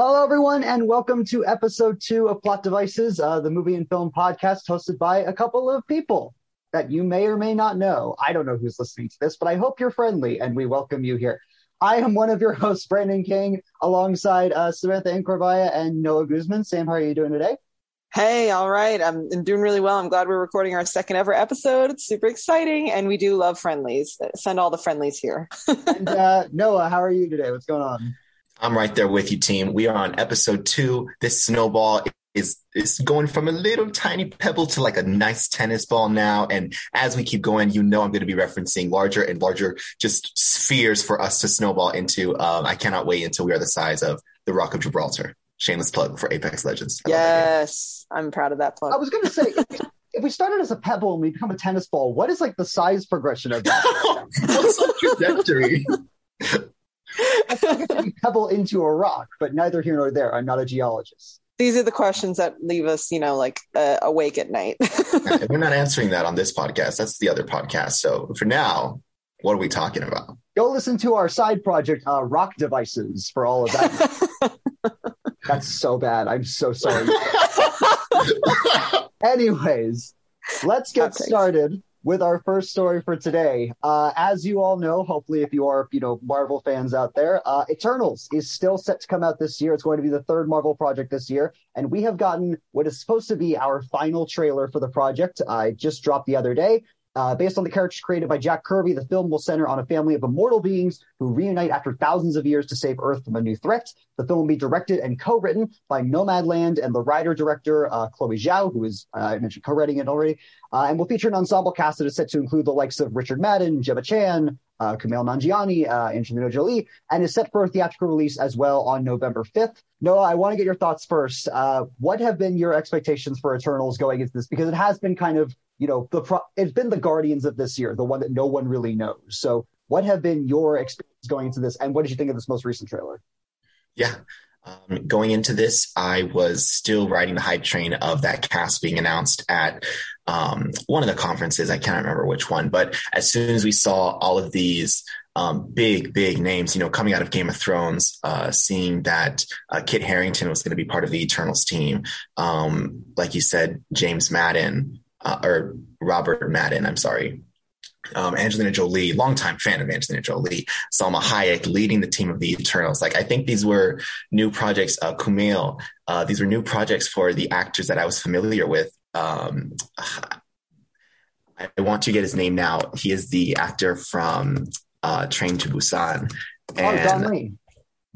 Hello, everyone, and welcome to episode two of Plot Devices, uh, the movie and film podcast hosted by a couple of people that you may or may not know. I don't know who's listening to this, but I hope you're friendly, and we welcome you here. I am one of your hosts, Brandon King, alongside uh, Samantha Incorvaya and Noah Guzman. Sam, how are you doing today? Hey, all right. I'm, I'm doing really well. I'm glad we're recording our second ever episode. It's super exciting, and we do love friendlies. Send all the friendlies here. and uh, Noah, how are you today? What's going on? I'm right there with you, team. We are on episode two. This snowball is is going from a little tiny pebble to like a nice tennis ball now. And as we keep going, you know I'm going to be referencing larger and larger just spheres for us to snowball into. Um, I cannot wait until we are the size of the Rock of Gibraltar. Shameless plug for Apex Legends. I yes, I'm proud of that plug. I was going to say. if we started as a pebble and we become a tennis ball, what is like the size progression of that? What's the trajectory? Pebble into a rock, but neither here nor there. I'm not a geologist. These are the questions that leave us, you know, like uh, awake at night. We're not answering that on this podcast. That's the other podcast. So for now, what are we talking about? Go listen to our side project, uh, Rock Devices, for all of that. That's so bad. I'm so sorry. Anyways, let's get started with our first story for today. Uh, as you all know, hopefully, if you are, you know, Marvel fans out there, uh, Eternals is still set to come out this year. It's going to be the third Marvel project this year, and we have gotten what is supposed to be our final trailer for the project. I just dropped the other day. Uh, based on the characters created by Jack Kirby, the film will center on a family of immortal beings who reunite after thousands of years to save Earth from a new threat. The film will be directed and co-written by Nomadland and the writer-director uh, Chloe Zhao, who is, uh, I mentioned co-writing it already, uh, and will feature an ensemble cast that is set to include the likes of Richard Madden, Gemma Chan, uh, Kumail Nanjiani, uh, Angelina Jolie, and is set for a theatrical release as well on November 5th. Noah, I want to get your thoughts first. Uh, what have been your expectations for Eternals going into this? Because it has been kind of you know, the pro- it's been the Guardians of this year, the one that no one really knows. So, what have been your experience going into this, and what did you think of this most recent trailer? Yeah. Um, going into this, I was still riding the hype train of that cast being announced at um, one of the conferences. I can't remember which one, but as soon as we saw all of these um, big, big names, you know, coming out of Game of Thrones, uh, seeing that uh, Kit Harington was going to be part of the Eternals team, um, like you said, James Madden, uh, or Robert Madden, I'm sorry. Um, Angelina Jolie, longtime fan of Angelina Jolie, Salma Hayek leading the team of the Eternals. Like I think these were new projects. Uh, Kumail, uh, these were new projects for the actors that I was familiar with. Um, I want to get his name now. He is the actor from uh, Train to Busan. And, oh, Don Lee.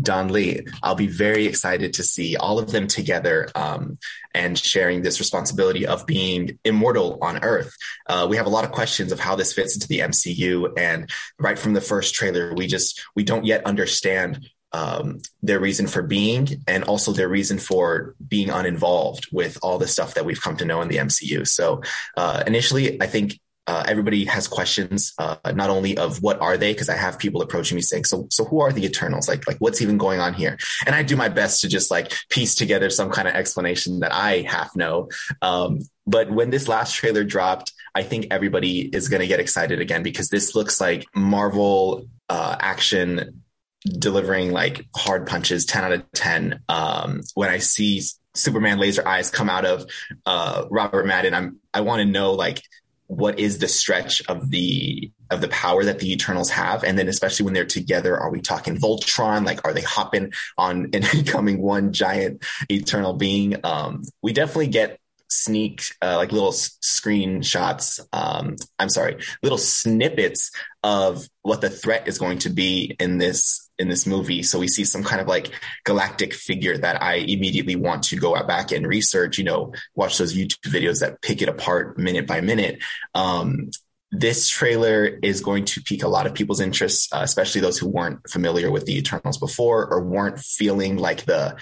Don Lee. I'll be very excited to see all of them together um, and sharing this responsibility of being immortal on Earth. Uh, we have a lot of questions of how this fits into the MCU, and right from the first trailer, we just we don't yet understand um, their reason for being and also their reason for being uninvolved with all the stuff that we've come to know in the MCU. So uh, initially, I think uh, everybody has questions, uh, not only of what are they, because I have people approaching me saying, so, so who are the Eternals? Like, like what's even going on here? And I do my best to just like piece together some kind of explanation that I half know. Um, but when this last trailer dropped, I think everybody is going to get excited again because this looks like Marvel uh, action delivering like hard punches, 10 out of 10. Um, when I see Superman laser eyes come out of uh, Robert Madden, I'm I want to know like what is the stretch of the of the power that the Eternals have, and then especially when they're together, are we talking Voltron? Like, are they hopping on and becoming one giant Eternal being? Um, we definitely get sneak uh, like little screenshots um i'm sorry little snippets of what the threat is going to be in this in this movie so we see some kind of like galactic figure that i immediately want to go back and research you know watch those youtube videos that pick it apart minute by minute um this trailer is going to pique a lot of people's interest, uh, especially those who weren't familiar with the Eternals before or weren't feeling like the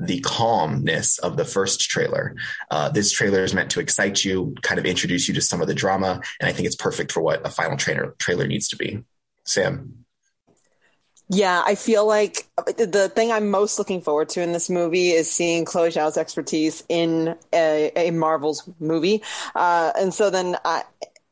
the calmness of the first trailer. Uh, this trailer is meant to excite you, kind of introduce you to some of the drama, and I think it's perfect for what a final trailer trailer needs to be. Sam. Yeah, I feel like the thing I'm most looking forward to in this movie is seeing Chloe Zhao's expertise in a, a Marvel's movie, uh, and so then I,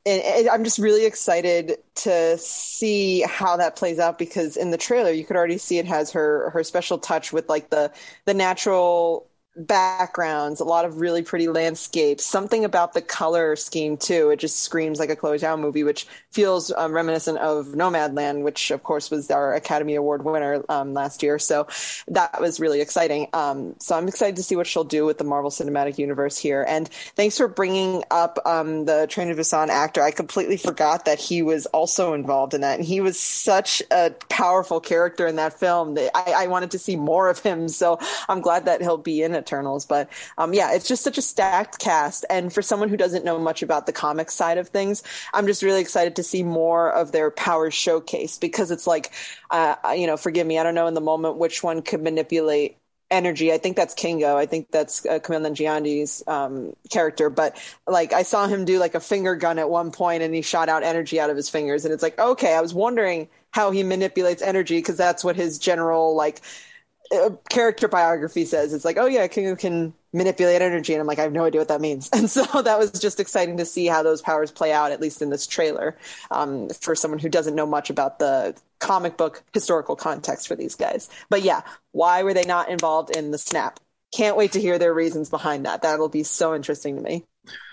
I'm just really excited to see how that plays out because in the trailer you could already see it has her her special touch with like the the natural backgrounds, a lot of really pretty landscapes, something about the color scheme too. It just screams like a Chloe Zhao movie, which feels um, reminiscent of Nomadland, which of course was our Academy Award winner um, last year. So that was really exciting. Um, so I'm excited to see what she'll do with the Marvel Cinematic Universe here. And thanks for bringing up um, the Train to Busan actor. I completely forgot that he was also involved in that, and he was such a powerful character in that film. I, I wanted to see more of him. So I'm glad that he'll be in it Eternals. But um, yeah, it's just such a stacked cast. And for someone who doesn't know much about the comic side of things, I'm just really excited to see more of their powers showcase because it's like, uh, you know, forgive me, I don't know in the moment which one could manipulate energy. I think that's Kingo. I think that's uh, Kumail Nanjiani's um, character. But like, I saw him do like a finger gun at one point, and he shot out energy out of his fingers. And it's like, okay, I was wondering how he manipulates energy because that's what his general like character biography says it's like, oh yeah, Kingo can manipulate energy, and I'm like, I have no idea what that means. And so that was just exciting to see how those powers play out, at least in this trailer, um, for someone who doesn't know much about the comic book historical context for these guys. But yeah, why were they not involved in the snap? Can't wait to hear their reasons behind that. That'll be so interesting to me.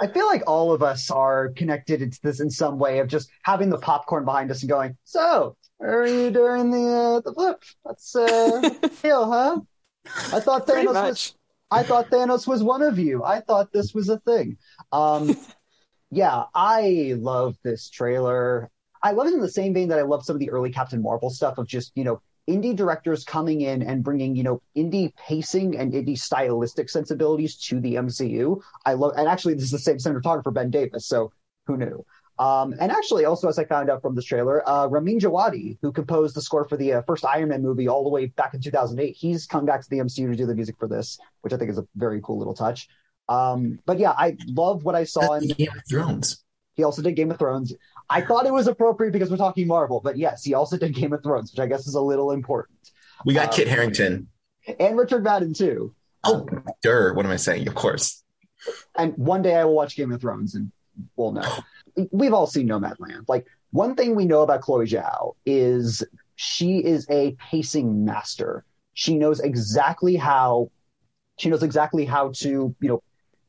I feel like all of us are connected to this in some way of just having the popcorn behind us and going, so where are you during the uh, the flip? That's uh deal, huh? I thought Thanos was I thought Thanos was one of you. I thought this was a thing. Um yeah, I love this trailer. I love it in the same vein that I love some of the early Captain Marvel stuff of just, you know, indie directors coming in and bringing, you know, indie pacing and indie stylistic sensibilities to the MCU. I love, and actually, this is the same cinematographer, Ben Davis. So who knew? Um, and actually, also as I found out from this trailer, uh, Ramin Djawadi, who composed the score for the uh, first Iron Man movie all the way back in 2008, he's come back to the MCU to do the music for this, which I think is a very cool little touch. Um, but yeah, I love what I saw in Game of Thrones. He also did Game of Thrones. I thought it was appropriate because we're talking Marvel, but yes, he also did Game of Thrones, which I guess is a little important. We got um, Kit Harington and Richard Madden too. Oh, um. What am I saying? Of course. And one day I will watch Game of Thrones and we'll know we've all seen Nomadland. Like one thing we know about Chloe Zhao is she is a pacing master. She knows exactly how she knows exactly how to, you know,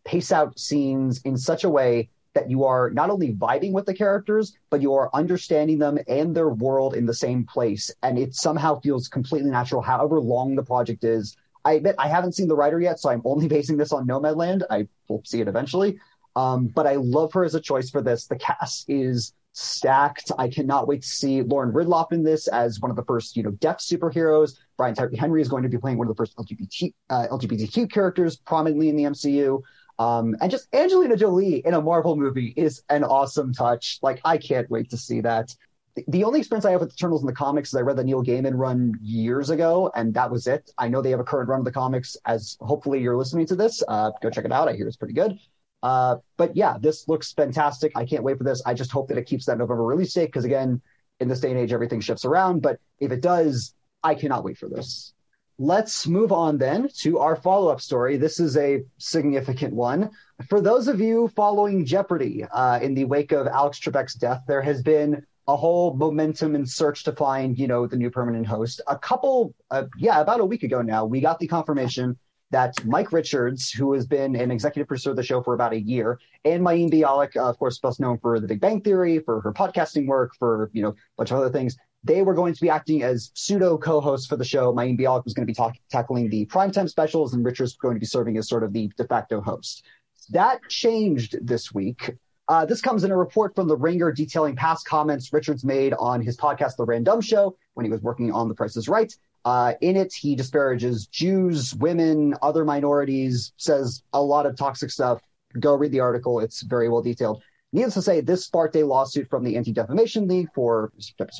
pace out scenes in such a way that you are not only vibing with the characters, but you are understanding them and their world in the same place. And it somehow feels completely natural, however long the project is. I admit I haven't seen the Rider yet, so I'm only basing this on Nomadland. I will see it eventually. Um, but I love her as a choice for this. The cast is stacked. I cannot wait to see Lauren Ridloff in this as one of the first, you know, deaf superheroes. Brian Tyree Henry is going to be playing one of the first LGBT, uh, LGBTQ characters prominently in the MCU. Um, and just Angelina Jolie in a Marvel movie is an awesome touch. Like, I can't wait to see that. The, only experience I have with the Eternals in the comics is I read the Neil Gaiman run years ago, and that was it. I know they have a current run of the comics. As hopefully you're listening to this, uh, go check it out. I hear it's pretty good. Uh, but yeah, this looks fantastic. I can't wait for this. I just hope that it keeps that November release date because again, in this day and age, everything shifts around. But if it does, I cannot wait for this. Let's move on then to our follow up story. This is a significant one. For those of you following Jeopardy uh, in the wake of Alex Trebek's death, there has been a whole momentum and search to find, you know, the new permanent host. A couple, uh, yeah, about a week ago now, we got the confirmation that Mike Richards, who has been an executive producer of the show for about a year, and Mayim Bialik, uh, of course, best known for The Big Bang Theory, for her podcasting work, for you know a bunch of other things, they were going to be acting as pseudo co-hosts for the show. Mayim Bialik was going to be talk- tackling the primetime specials, and Richards was going to be serving as sort of the de facto host. That changed this week. Uh, this comes in a report from The Ringer detailing past comments Richards made on his podcast, The Randumb Show, when he was working on The Price is Right, uh, in it, he disparages Jews, women, other minorities, says a lot of toxic stuff. Go read the article, it's very well detailed. Needless to say, this sparked a lawsuit from the Anti Defamation League for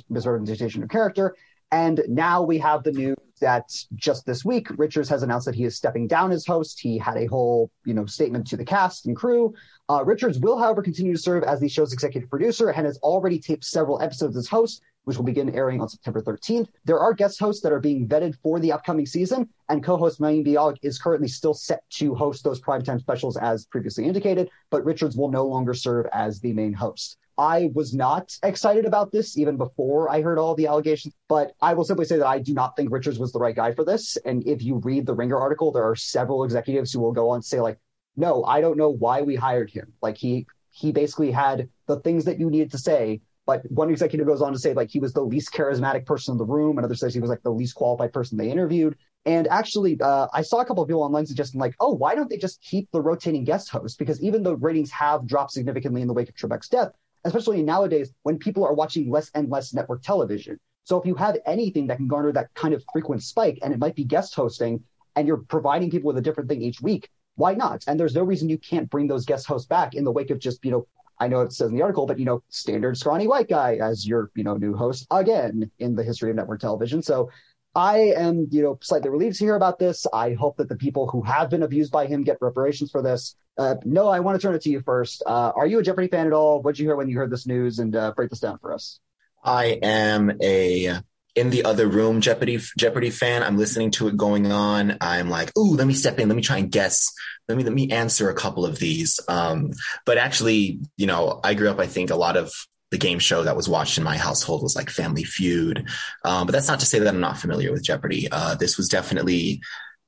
misrepresentation of character. And now we have the news that just this week, Richards has announced that he is stepping down as host. He had a whole, you know, statement to the cast and crew. Uh, Richards will, however, continue to serve as the show's executive producer and has already taped several episodes as host, which will begin airing on September 13th. There are guest hosts that are being vetted for the upcoming season, and co-host Mayim Bialik is currently still set to host those primetime specials as previously indicated, but Richards will no longer serve as the main host. I was not excited about this even before I heard all the allegations, but I will simply say that I do not think Richards was the right guy for this. And if you read the Ringer article, there are several executives who will go on to say, like, no, I don't know why we hired him. Like he he basically had the things that you needed to say. But one executive goes on to say like he was the least charismatic person in the room. Another says he was like the least qualified person they interviewed. And actually, uh, I saw a couple of people online suggesting like, oh, why don't they just keep the rotating guest host? Because even though ratings have dropped significantly in the wake of Trebek's death, especially nowadays when people are watching less and less network television. So if you have anything that can garner that kind of frequent spike, and it might be guest hosting, and you're providing people with a different thing each week, why not? And there's no reason you can't bring those guest hosts back in the wake of just, you know, I know it says in the article, but you know, standard scrawny white guy as your, you know, new host again in the history of network television. So I am, you know, slightly relieved to hear about this. I hope that the people who have been abused by him get reparations for this. Uh, no, I want to turn it to you first. Uh, are you a Jeopardy fan at all? What did you hear when you heard this news? And uh, break this down for us. I am a in the other room Jeopardy Jeopardy fan. I'm listening to it going on. I'm like, ooh, let me step in. Let me try and guess. Let me let me answer a couple of these. Um, but actually, you know, I grew up. I think a lot of the game show that was watched in my household was like Family Feud. Um, but that's not to say that I'm not familiar with Jeopardy. Uh, this was definitely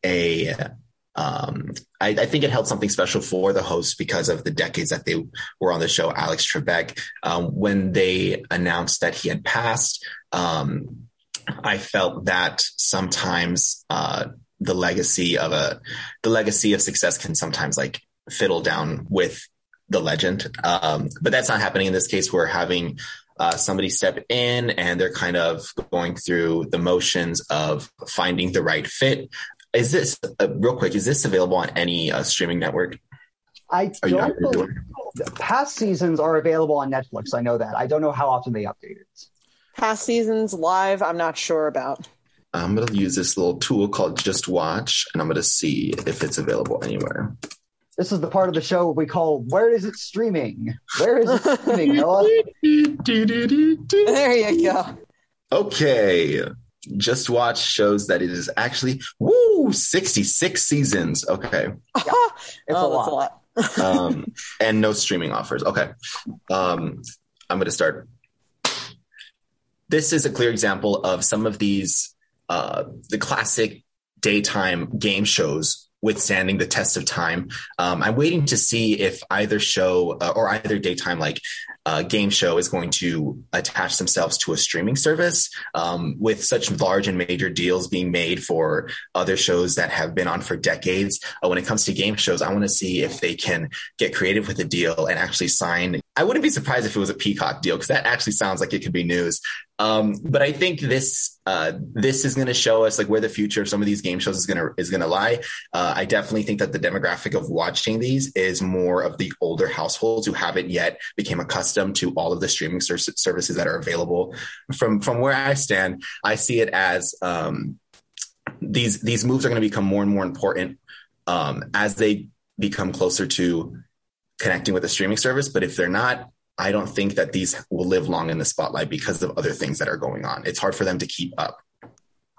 a um, I, I, think it held something special for the hosts because of the decades that they were on the show. Alex Trebek, um, when they announced that he had passed, um, I felt that sometimes uh, the legacy of a the legacy of success can sometimes like fiddle down with the legend. Um, but that's not happening in this case. We're having uh, somebody step in and they're kind of going through the motions of finding the right fit. Is this uh, real quick? Is this available on any uh, streaming network? I don't believe past seasons are available on Netflix. I know that. I don't know how often they update it. Past seasons live, I'm not sure about. I'm going to use this little tool called JustWatch, and I'm going to see if it's available anywhere. This is the part of the show we call "Where is it streaming?" Where is it streaming, Noah? there you go. Okay, JustWatch shows that it is actually woo 66 seasons. Okay, yeah, it's oh, a lot. A lot. um, and no streaming offers. Okay, um, I'm going to start. This is a clear example of some of these uh, the classic daytime game shows withstanding the test of time. Um, I'm waiting to see if either show uh, or either daytime like uh, game show is going to attach themselves to a streaming service um, with such large and major deals being made for other shows that have been on for decades. Uh, when it comes to game shows, I want to see if they can get creative with a deal and actually sign. I wouldn't be surprised if it was a Peacock deal because that actually sounds like it could be news. Um, but I think this uh, this is going to show us like where the future of some of these game shows is going to is going to lie. Uh, I definitely think that the demographic of watching these is more of the older households who haven't yet became accustomed to all of the streaming ser- services that are available. From from where I stand, I see it as um, these these moves are going to become more and more important um, as they become closer to connecting with a streaming service. But if they're not, I don't think that these will live long in the spotlight because of other things that are going on. It's hard for them to keep up.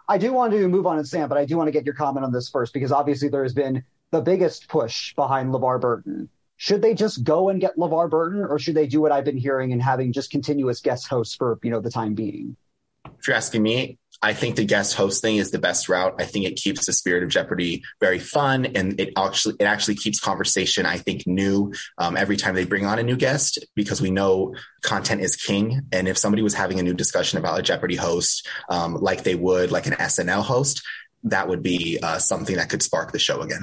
I do want to move on to Sam, but I do want to get your comment on this first because obviously there has been the biggest push behind LeVar Burton. Should they just go and get LeVar Burton, or should they do what I've been hearing and having just continuous guest hosts for you know the time being? If you're asking me, I think the guest hosting is the best route. I think it keeps the spirit of Jeopardy very fun, and it actually it actually keeps conversation. I think new um, every time they bring on a new guest because we know content is king. And if somebody was having a new discussion about a Jeopardy host, um, like they would like an SNL host, that would be uh, something that could spark the show again.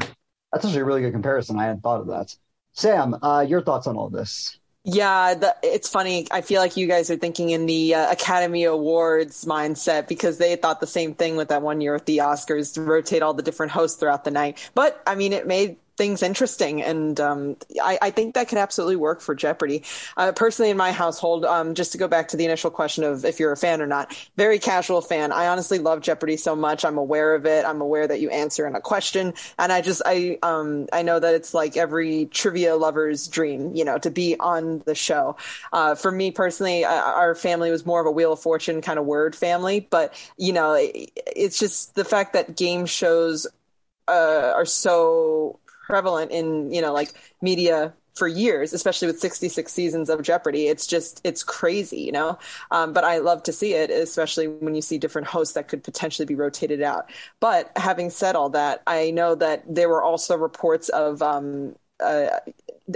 That's actually a really good comparison. I hadn't thought of that. Sam, uh, your thoughts on all this? Yeah, the, it's funny. I feel like you guys are thinking in the uh, Academy Awards mindset because they thought the same thing with that one year with the Oscars to rotate all the different hosts throughout the night. But I mean, it made things interesting, and um, I, I, think that could absolutely work for Jeopardy. Uh, personally, in my household, um, just to go back to the initial question of if you're a fan or not, very casual fan. I honestly love Jeopardy so much. I'm aware of it. I'm aware that you answer in a question, and I just I um I know that it's like every trivia lover's dream, you know, to be on the show. Uh, for me personally, uh, our family was more of a Wheel of Fortune kind of word family, but you know, it, it's just the fact that game shows uh, are so prevalent in you know like media for years, especially with 66 seasons of Jeopardy. It's just, it's crazy, you know? Um, but I love to see it, especially when you see different hosts that could potentially be rotated out. But having said all that, I know that there were also reports of um, uh,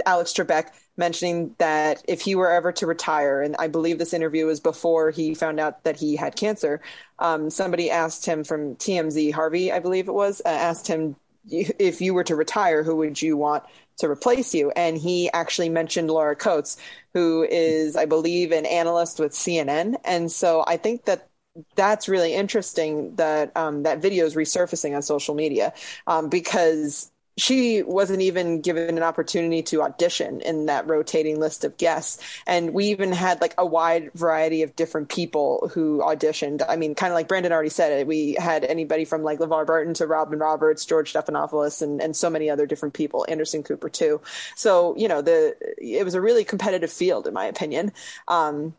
Alex Trebek mentioning that if he were ever to retire, and I believe this interview was before he found out that he had cancer, um, somebody asked him from TMZ, Harvey, I believe it was, uh, asked him, if you were to retire, who would you want to replace you. And he actually mentioned Laura Coates, who is, I believe, an analyst with CNN. And so I think that that's really interesting that um, that video is resurfacing on social media um, because she wasn't even given an opportunity to audition in that rotating list of guests. And we even had like a wide variety of different people who auditioned. I mean, kind of like Brandon already said it. We had anybody from like LeVar Burton to Robin Roberts, George Stephanopoulos, and, and so many other different people, Anderson Cooper too. So, you know, the, it was a really competitive field in my opinion. Um,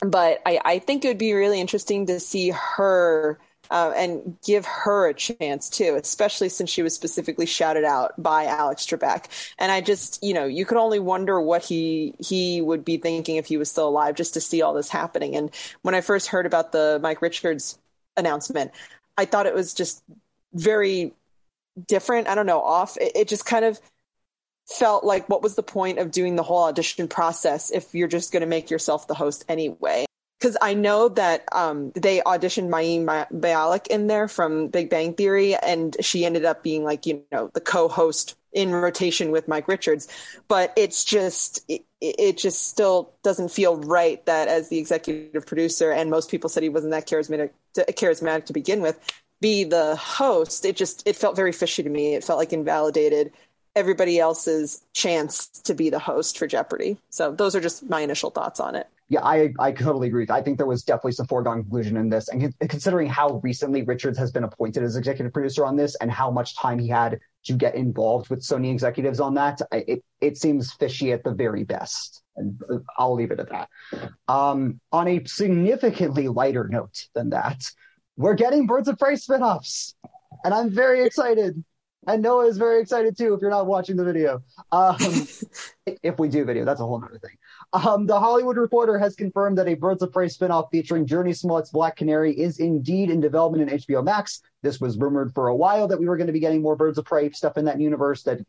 but I, I think it would be really interesting to see her uh, and give her a chance too, especially since she was specifically shouted out by Alex Trebek. And I just, you know, you could only wonder what he he would be thinking if he was still alive, just to see all this happening. And when I first heard about the Mike Richards announcement, I thought it was just very different. I don't know, off. It, it just kind of felt like what was the point of doing the whole audition process if you're just going to make yourself the host anyway because I know that um, they auditioned Mayim Bialik in there from Big Bang Theory, and she ended up being like you know the co-host in rotation with Mike Richards. But it's just it, it just still doesn't feel right that as the executive producer, and most people said he wasn't that charismatic to, charismatic to begin with, be the host. It just it felt very fishy to me. It felt like invalidated everybody else's chance to be the host for Jeopardy. So those are just my initial thoughts on it yeah, I, I totally agree. I think there was definitely some foregone conclusion in this. And considering how recently Richards has been appointed as executive producer on this and how much time he had to get involved with Sony executives on that, it, it seems fishy at the very best. And uh, I'll leave it at that. Um, on a significantly lighter note than that, we're getting Birds of Prey spinoffs. And I'm very excited. And Noah is very excited too if you're not watching the video. Um, if we do video, that's a whole other thing. Um, the Hollywood Reporter has confirmed that a Birds of Prey spinoff featuring Jurnee Smollett's Black Canary is indeed in development in HBO Max. This was rumored for a while that we were going to be getting more Birds of Prey stuff in that universe, that,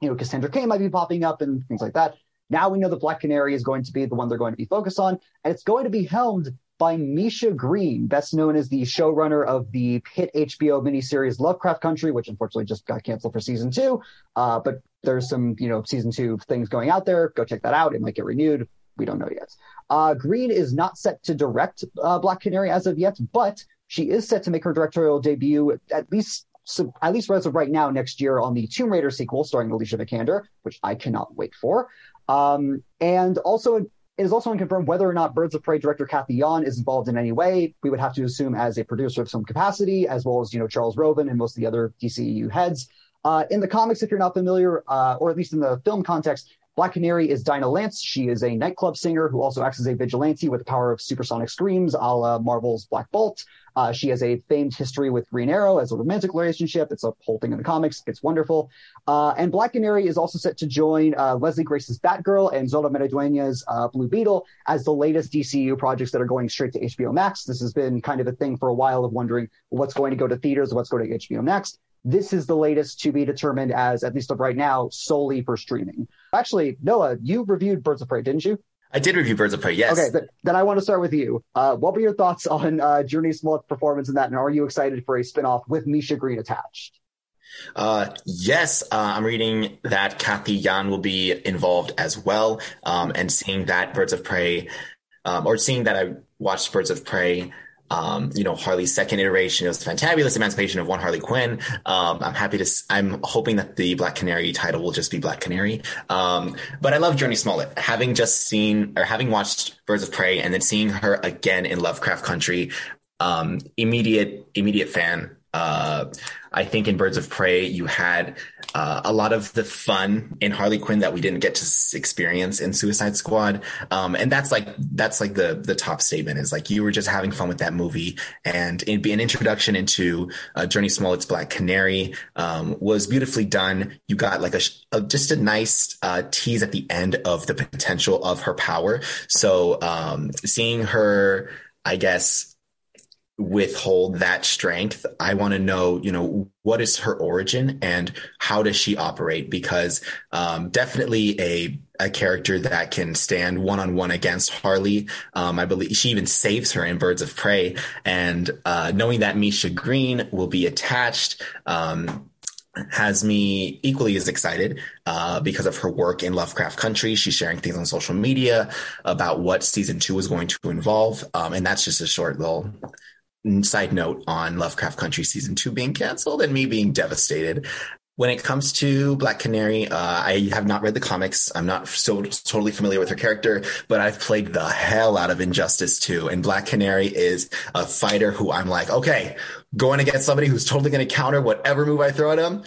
you know, Cassandra Cain might be popping up and things like that. Now we know the Black Canary is going to be the one they're going to be focused on, and it's going to be helmed by Misha Green, best known as the showrunner of the hit HBO miniseries Lovecraft Country, which unfortunately just got canceled for season two. Uh, but there's some, you know, season two things going out there. Go check that out. It might get renewed. We don't know yet. Uh, Green is not set to direct uh, Black Canary as of yet, but she is set to make her directorial debut at least so at least as of right now next year on the Tomb Raider sequel starring Alicia Vikander, which I cannot wait for. Um, and also it is also unconfirmed whether or not Birds of Prey director Cathy Yan is involved in any way. We would have to assume as a producer of some capacity, as well as you know Charles Roven and most of the other DCEU heads. Uh, in the comics, if you're not familiar, uh, or at least in the film context, Black Canary is Dinah Lance. She is a nightclub singer who also acts as a vigilante with the power of supersonic screams, a la Marvel's Black Bolt. Uh, she has a famed history with Green Arrow as a romantic relationship. It's a whole thing in the comics. It's wonderful. Uh, and Black Canary is also set to join uh, Leslie Grace's Batgirl and Xolo Maridueña's uh, Blue Beetle as the latest DCU projects that are going straight to HBO Max. This has been kind of a thing for a while of wondering what's going to go to theaters, what's going to HBO Max. This is the latest to be determined as, at least of right now, solely for streaming. Actually, Noah, you reviewed Birds of Prey, didn't you? I did review Birds of Prey, yes. Okay, then I want to start with you. Uh, what were your thoughts on uh, Jurnee Smollett's performance in that, and are you excited for a spinoff with Misha Green attached? Uh, yes, uh, I'm reading that Cathy Yan will be involved as well, um, and seeing that Birds of Prey, um, or seeing that I watched Birds of Prey um, you know, Harley's second iteration. It was fantabulous emancipation of one Harley Quinn. Um, I'm happy to, I'm hoping that the Black Canary title will just be Black Canary. Um, but I love Jurnee Smollett. Having just seen or having watched Birds of Prey and then seeing her again in Lovecraft Country, um, immediate, immediate fan. Uh, I think in Birds of Prey, you had uh, a lot of the fun in Harley Quinn that we didn't get to experience in Suicide Squad. Um, and that's like that's like the the top statement is like you were just having fun with that movie, and it'd be an introduction into uh, Jurnee Smollett's Black Canary um, was beautifully done. You got like a, a just a nice uh, tease at the end of the potential of her power. So um, seeing her, I guess withhold that strength. I want to know, you know, what is her origin and how does she operate? Because um, definitely a a character that can stand one on one against Harley. Um, I believe she even saves her in Birds of Prey, and uh, knowing that Misha Green will be attached. Um, has me equally as excited uh, because of her work in Lovecraft Country. She's sharing things on social media about what season two is going to involve, um, and that's just a short little side note on Lovecraft Country season two being canceled and me being devastated. When it comes to Black Canary, uh, I have not read the comics. I'm not so totally familiar with her character, but I've played the hell out of Injustice 2. And Black Canary is a fighter who I'm like, okay, going against somebody who's totally going to counter whatever move I throw at him.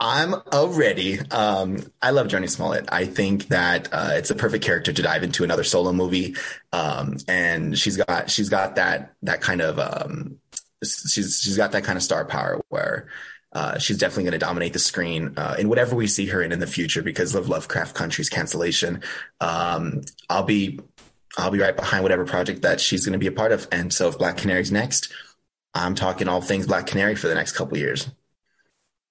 I'm already. Um, I love Jurnee Smollett. I think that uh, it's a perfect character to dive into another solo movie, um, and she's got she's got that that kind of um, she's she's got that kind of star power where uh, she's definitely going to dominate the screen uh, in whatever we see her in in the future because of Lovecraft Country's cancellation. Um, I'll be I'll be right behind whatever project that she's going to be a part of. And so if Black Canary's next, I'm talking all things Black Canary for the next couple years.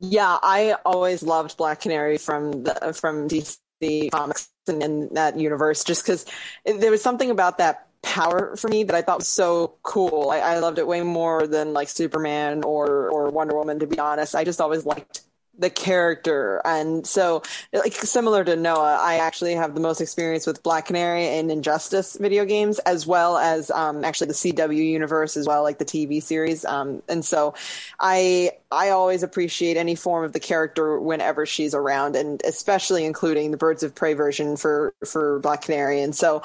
Yeah, I always loved Black Canary from the from DC comics and, and that universe, just because there was something about that power for me that I thought was so cool. I, I loved it way more than like Superman or or Wonder Woman. To be honest, I just always liked the character. And so, like similar to Noah, I actually have the most experience with Black Canary and Injustice video games, as well as um, actually the CW universe as well, like the TV series. Um, and so, I I always appreciate any form of the character whenever she's around, and especially including the Birds of Prey version for for Black Canary. And so,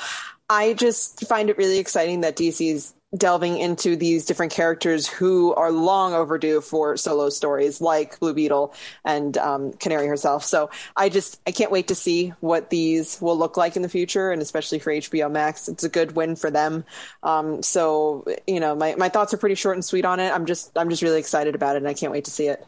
I just find it really exciting that DC's delving into these different characters who are long overdue for solo stories like Blue Beetle and um, Canary herself. So I just I can't wait to see what these will look like in the future, and especially for HBO Max, it's a good win for them. Um, so you know, my my thoughts are pretty short and sweet on it. I'm just I'm just really excited about it, and I can't wait to see it.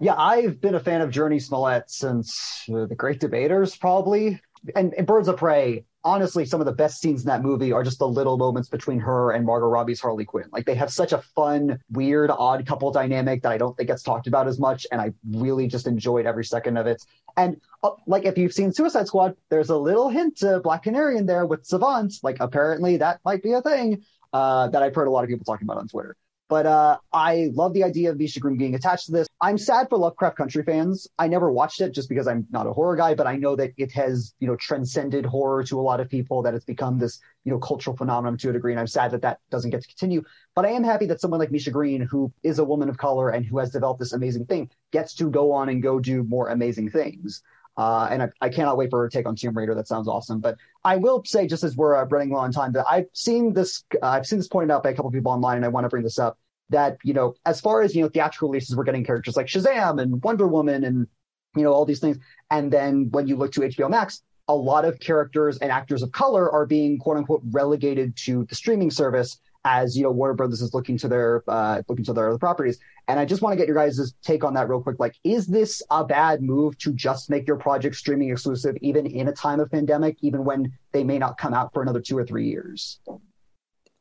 Yeah, I've been a fan of Jurnee Smollett since uh, the Great Debaters, probably, and, and Birds of Prey honestly, some of the best scenes in that movie are just the little moments between her and Margot Robbie's Harley Quinn. Like they have such a fun, weird, odd couple dynamic that I don't think gets talked about as much, and I really just enjoyed every second of it. And uh, like if you've seen Suicide Squad, there's a little hint to Black Canary in there with Savant. Like apparently that might be a thing uh, that I've heard a lot of people talking about on Twitter. But uh, I love the idea of Misha Green being attached to this. I'm sad for Lovecraft Country fans. I never watched it just because I'm not a horror guy, but I know that it has, you know, transcended horror to a lot of people, that it's become this, you know, cultural phenomenon to a degree. And I'm sad that that doesn't get to continue. But I am happy that someone like Misha Green, who is a woman of color and who has developed this amazing thing, gets to go on and go do more amazing things. Uh, and I, I, cannot wait for her take on Tomb Raider. That sounds awesome. But I will say, just as we're uh, running low on time, that I've seen this, uh, I've seen this pointed out by a couple people online, and I want to bring this up that you know as far as you know theatrical releases we're getting characters like shazam and wonder woman and you know all these things and then when you look to hbo max a lot of characters and actors of color are being quote unquote relegated to the streaming service as you know warner brothers is looking to their uh, looking to their other properties. And i just want to get your guys' take on that real quick. Like is this a bad move to just make your project streaming exclusive even in a time of pandemic even when they may not come out for another two or three years?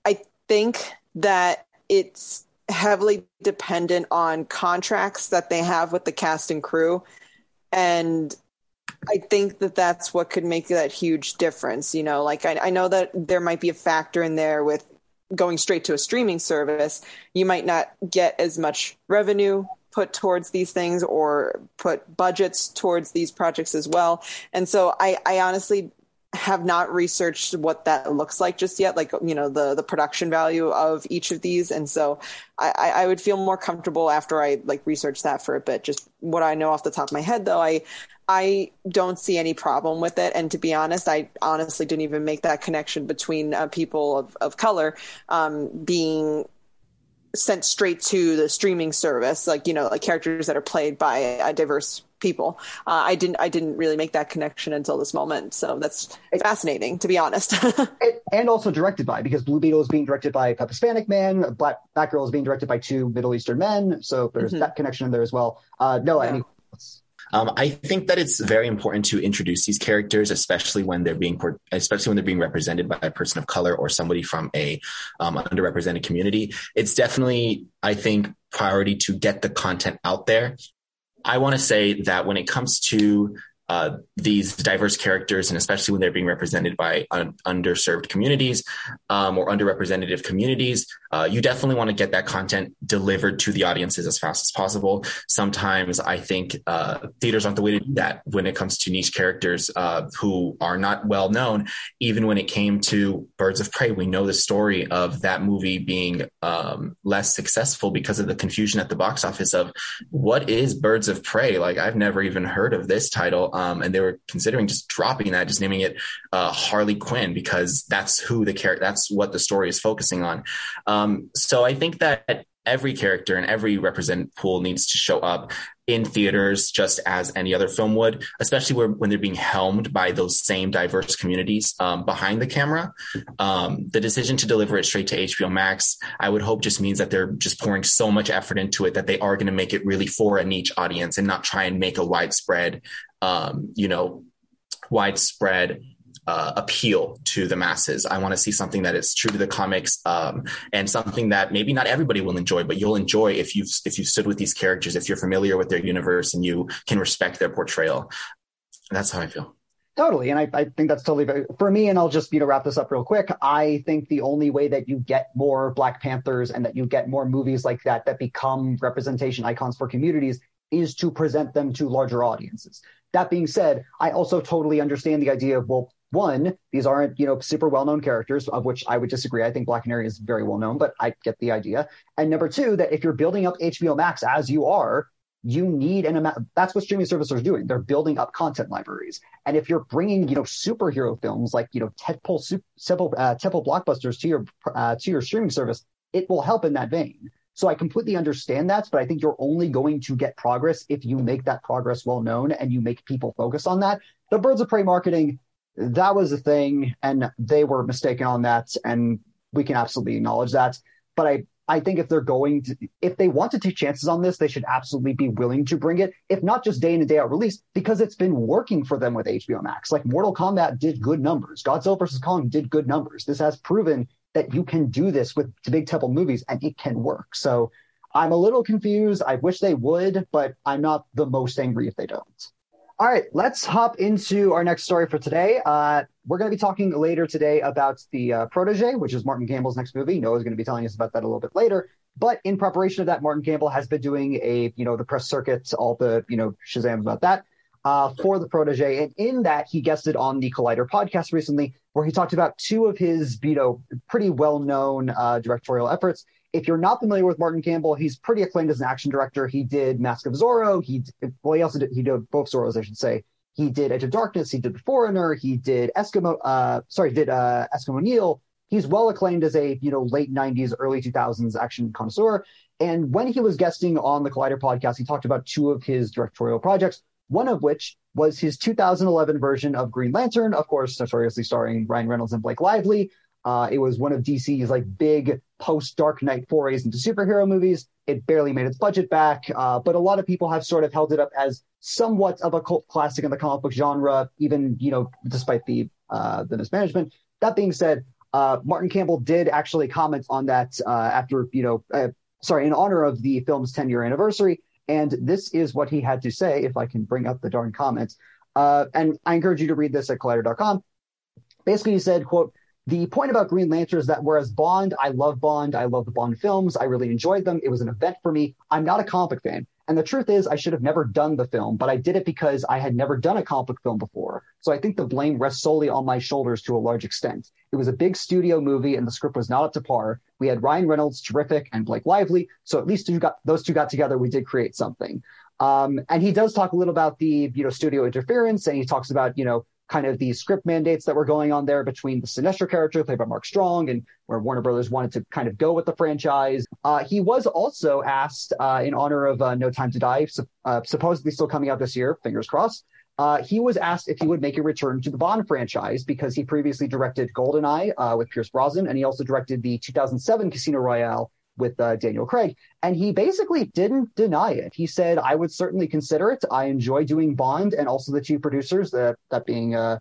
I think that it's heavily dependent on contracts that they have with the cast and crew. And I think that that's what could make that huge difference. You know, like I, I, know that there might be a factor in there with going straight to a streaming service. You might not get as much revenue put towards these things or put budgets towards these projects as well. And so I, I honestly have not researched what that looks like just yet, like you know the the production value of each of these, and so I, I would feel more comfortable after I like research that for a bit. Just what I know off the top of my head, though, I I don't see any problem with it. And to be honest, I honestly didn't even make that connection between uh, people of of color um, being sent straight to the streaming service, like you know, like characters that are played by uh, diverse people. Uh, I didn't I didn't really make that connection until this moment, so that's fascinating to be honest. it, and also directed by because Blue Beetle is being directed by a Hispanic man, Black Batgirl is being directed by two Middle Eastern men, so there's mm-hmm. that connection in there as well. Uh, no, yeah. any um, I think that it's very important to introduce these characters, especially when they're being especially when they're being represented by a person of color or somebody from a um, underrepresented community. It's definitely, I think, priority to get the content out there. I want to say that when it comes to uh, these diverse characters, and especially when they're being represented by un- underserved communities um, or underrepresented communities, uh, you definitely want to get that content delivered to the audiences as fast as possible. Sometimes I think uh, theaters aren't the way to do that when it comes to niche characters uh, who are not well known. Even when it came to Birds of Prey, we know the story of that movie being um, less successful because of the confusion at the box office of what is Birds of Prey. Like I've never even heard of this title um, and they were considering just dropping that, just naming it uh, Harley Quinn because that's who the character, that's what the story is focusing on. Um, so I think that every character and every represent pool needs to show up in theaters just as any other film would, especially where, when they're being helmed by those same diverse communities um, behind the camera. Um, the decision to deliver it straight to HBO Max, I would hope just means that they're just pouring so much effort into it that they are going to make it really for a niche audience and not try and make a widespread, um, you know, widespread uh, appeal to the masses. I want to see something that is true to the comics um, and something that maybe not everybody will enjoy, but you'll enjoy if you've if you've stood with these characters, if you're familiar with their universe and you can respect their portrayal. That's how I feel. Totally. And I, I think that's totally for me. And I'll just, you know, wrap this up real quick. I think the only way that you get more Black Panthers and that you get more movies like that that become representation icons for communities is to present them to larger audiences. That being said, I also totally understand the idea of, well, one, these aren't, you know, super well-known characters, of which I would disagree. I think Black Canary is very well known, but I get the idea. And number two, that if you're building up HBO Max as you are, you need an amount. That's what streaming services are doing. They're building up content libraries. And if you're bringing, you know, superhero films like, you know, tentpole, simple, uh, tentpole blockbusters to your uh, to your streaming service, it will help in that vein. So I completely understand that, but I think you're only going to get progress if you make that progress well known and you make people focus on that. The Birds of Prey marketing that was a thing, and they were mistaken on that, and we can absolutely acknowledge that. But I, I think if they're going to, if they want to take chances on this, they should absolutely be willing to bring it, if not just day in and day out release, because it's been working for them with HBO Max. Like Mortal Kombat did good numbers, Godzilla vs Kong did good numbers. This has proven that you can do this with big tentpole movies, and it can work. So I'm a little confused. I wish they would, but I'm not the most angry if they don't. All right, let's hop into our next story for today. Uh, we're going to be talking later today about the uh, Protege, which is Martin Campbell's next movie. Noah's going to be telling us about that a little bit later. But in preparation of that, Martin Campbell has been doing a, you know, the press circuit, all the, you know, Shazam about that uh, for the Protege. And in that, he guested on the Collider podcast recently, where he talked about two of his, you know, pretty well known uh, directorial efforts if you're not familiar with Martin Campbell, he's pretty acclaimed as an action director. He did Mask of Zorro. He well, he also did he did both Zorros, I should say. He did Edge of Darkness. He did The Foreigner. He did Eskimo. Uh, sorry, did uh, Eskimo Nell. He's well acclaimed as a you know late '90s, early 2000s action connoisseur. And when he was guesting on the Collider podcast, he talked about two of his directorial projects. One of which was his 2011 version of Green Lantern, of course, notoriously starring Ryan Reynolds and Blake Lively. Uh, it was one of DC's like big post Dark Knight forays into superhero movies. It barely made its budget back, uh, but a lot of people have sort of held it up as somewhat of a cult classic in the comic book genre, even you know, despite the uh, the mismanagement. That being said, uh, Martin Campbell did actually comment on that uh, after you know, uh, sorry, in honor of the film's 10 year anniversary, and this is what he had to say. If I can bring up the darn comments, uh, and I encourage you to read this at Collider.com. Basically, he said, "quote." The point about Green Lantern is that whereas Bond, I love Bond, I love the Bond films, I really enjoyed them. It was an event for me. I'm not a comic fan. And the truth is, I should have never done the film, but I did it because I had never done a comic film before. So I think the blame rests solely on my shoulders to a large extent. It was a big studio movie and the script was not up to par. We had Ryan Reynolds, terrific, and Blake Lively. So at least got, those two got together, we did create something. Um, and he does talk a little about the, you know, studio interference and he talks about, you know, kind of the script mandates that were going on there between the Sinestro character played by Mark Strong and where Warner Brothers wanted to kind of go with the franchise. Uh, he was also asked uh, in honor of uh, No Time to Die, uh, supposedly still coming out this year, fingers crossed. Uh, he was asked if he would make a return to the Bond franchise because he previously directed GoldenEye uh, with Pierce Brosnan, and he also directed the 2007 Casino Royale with uh, Daniel Craig. And he basically didn't deny it. He said, I would certainly consider it. I enjoy doing Bond and also the two producers, that, that being, uh,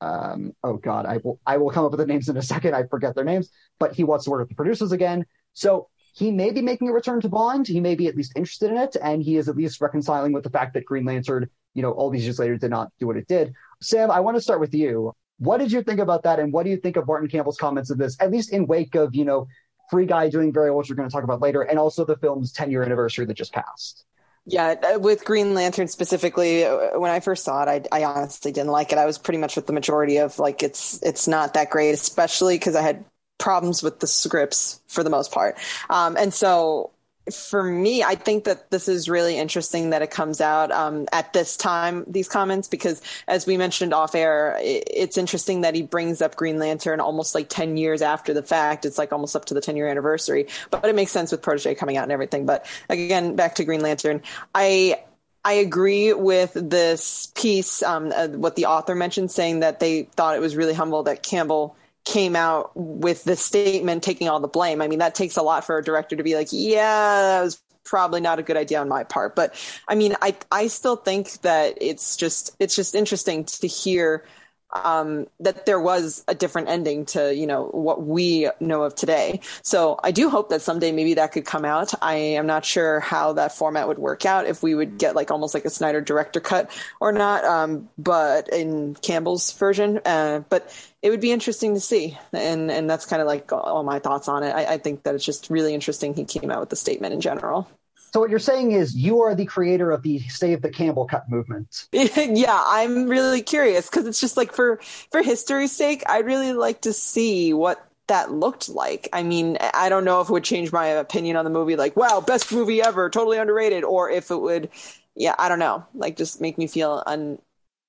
um, oh God, I will, I will come up with the names in a second. I forget their names, but he wants to work with the producers again. So he may be making a return to Bond. He may be at least interested in it. And he is at least reconciling with the fact that Green Lantern, you know, all these years later did not do what it did. Sam, I want to start with you. What did you think about that? And what do you think of Martin Campbell's comments of this, at least in wake of, you know, Free Guy doing very well, which we're going to talk about later, and also the film's 10 year anniversary that just passed. Yeah, uh, with Green Lantern specifically, uh, when I first saw it, I, I honestly didn't like it. I was pretty much with the majority of like it's it's not that great, especially because I had problems with the scripts for the most part, um, and so for me, I think that this is really interesting that it comes out um, at this time, these comments, because as we mentioned off air, it's interesting that he brings up Green Lantern almost like 10 years after the fact. It's like almost up to the 10 year anniversary, but it makes sense with Protege coming out and everything. But again, back to Green Lantern. I, I agree with this piece, um, uh, what the author mentioned, saying that they thought it was really humble that Campbell came out with the statement taking all the blame. I mean, that takes a lot for a director to be like, yeah, that was probably not a good idea on my part. But I mean, I I still think that it's just it's just interesting to hear um, that there was a different ending to you know what we know of today. So I do hope that someday maybe that could come out. I am not sure how that format would work out if we would get like almost like a Snyder director cut or not. Um, but in Campbell's version, uh, but it would be interesting to see, and and that's kind of like all my thoughts on it. I, I think that it's just really interesting he came out with the statement in general. So what you're saying is you are the creator of the Save the Campbell Cut movement. yeah, I'm really curious because it's just like for for history's sake, I'd really like to see what that looked like. I mean, I don't know if it would change my opinion on the movie, like wow, best movie ever, totally underrated, or if it would, yeah, I don't know, like just make me feel un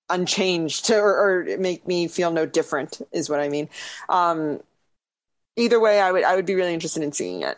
unchanged or, or make me feel no different is what I mean. Um, either way, I would I would be really interested in seeing it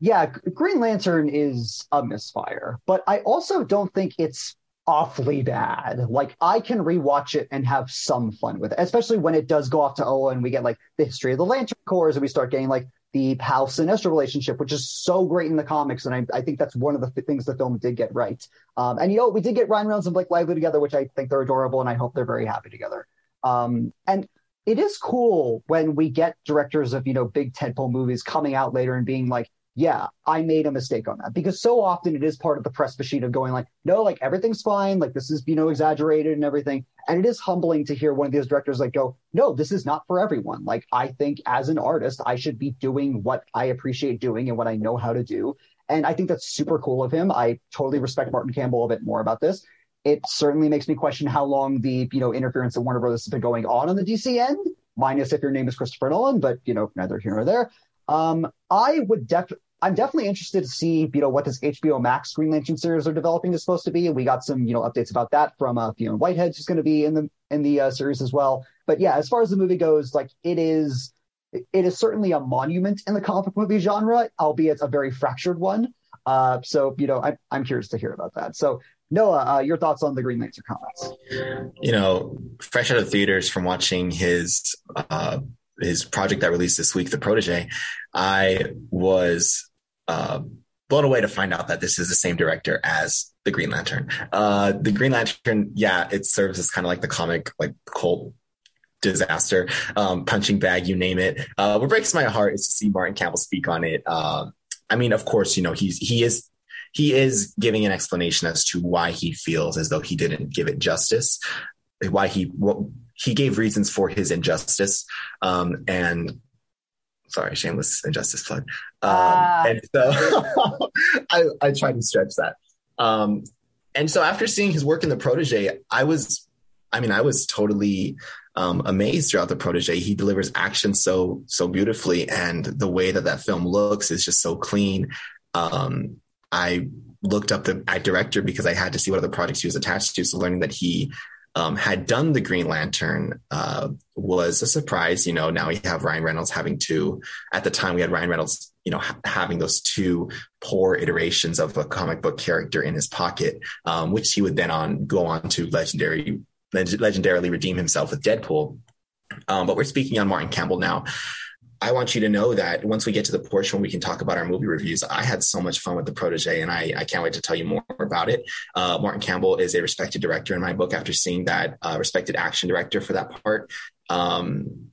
yeah, Green Lantern is a misfire, but I also don't think it's awfully bad. Like I can rewatch it and have some fun with it, especially when it does go off to Oa and we get like the history of the Lantern Corps and we start getting like the Hal Sinestro relationship, which is so great in the comics, and I, I think that's one of the th- things the film did get right. Um, and you know, we did get Ryan Reynolds and Blake Lively together, which I think they're adorable, and I hope they're very happy together. Um, and it is cool when we get directors of you know big tentpole movies coming out later and being like, yeah, I made a mistake on that because so often it is part of the press machine of going like, no, like everything's fine, like this is you know exaggerated and everything, and it is humbling to hear one of these directors like go, no, this is not for everyone. Like I think as an artist, I should be doing what I appreciate doing and what I know how to do, and I think that's super cool of him. I totally respect Martin Campbell a bit more about this. It certainly makes me question how long the you know interference of Warner Brothers has been going on on the DC end, minus if your name is Christopher Nolan, but you know neither here nor there. Um, I would definitely I'm definitely interested to see, you know, what this HBO Max Green Lantern series are developing is supposed to be. And we got some, you know, updates about that from uh, Fiona Whitehead, who's going to be in the in the uh, series as well. But yeah, as far as the movie goes, like it is, it is certainly a monument in the comic movie genre, albeit a very fractured one. Uh, so you know, I'm I'm curious to hear about that. So Noah, uh, your thoughts on the Green Lantern comics? You know, fresh out of theaters from watching his uh, his project that released this week, The Protege, I was uh, blown away to find out that this is the same director as the Green Lantern. Uh, the Green Lantern, yeah, it serves as kind of like the comic, like cult disaster, um, punching bag, you name it. Uh, what breaks my heart is to see Martin Campbell speak on it. Uh, I mean, of course, you know, he's, he is, he is giving an explanation as to why he feels as though he didn't give it justice, why he, what, he gave reasons for his injustice. Um, and sorry, shameless injustice plug. Um, uh. And so I, I tried to stretch that. Um, and so after seeing his work in the protege, I was, I mean, I was totally um, amazed throughout the protege. He delivers action so, so beautifully. And the way that that film looks is just so clean. Um, I looked up the director because I had to see what other projects he was attached to. So learning that he um, had done the Green Lantern uh, was a surprise. You know, now we have Ryan Reynolds having to, at the time we had Ryan Reynolds, you know, ha- having those two poor iterations of a comic book character in his pocket, um, which he would then on go on to legendary, leg- legendarily redeem himself with Deadpool. Um, but we're speaking on Martin Campbell now. I want you to know that once we get to the portion where we can talk about our movie reviews, I had so much fun with the protege, and I, I can't wait to tell you more about it. Uh, Martin Campbell is a respected director in my book after seeing that uh, respected action director for that part. Um,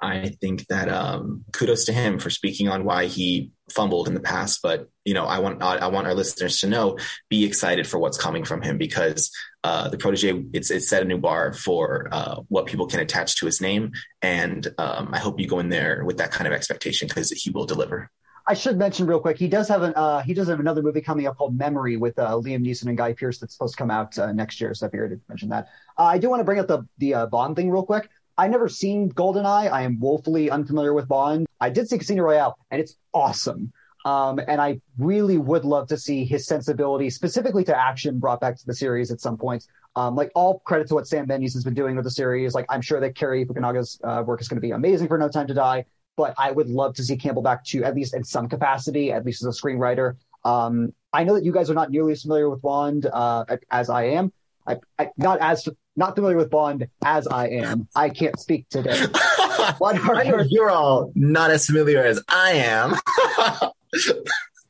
I think that um, kudos to him for speaking on why he fumbled in the past. But you know, I want I want our listeners to know, be excited for what's coming from him because uh, the protege it's it's set a new bar for uh, what people can attach to his name, and um, I hope you go in there with that kind of expectation because he will deliver. I should mention real quick, he does have an uh, he does have another movie coming up called Memory with uh, Liam Neeson and Guy Pearce that's supposed to come out uh, next year. So I figured to mention that. Uh, I do want to bring up the the uh, Bond thing real quick. I never seen Goldeneye. I am woefully unfamiliar with Bond. I did see Casino Royale, and it's awesome. Um, and I really would love to see his sensibility, specifically to action, brought back to the series at some point. Um, like all credit to what Sam Mendes has been doing with the series. Like I'm sure that Cary Fukunaga's uh, work is going to be amazing for No Time to Die. But I would love to see Campbell back to at least in some capacity, at least as a screenwriter. Um, I know that you guys are not nearly as familiar with Bond uh, as I am. I, I, not as not familiar with Bond as I am. I can't speak today. what are your... You're all not as familiar as I am.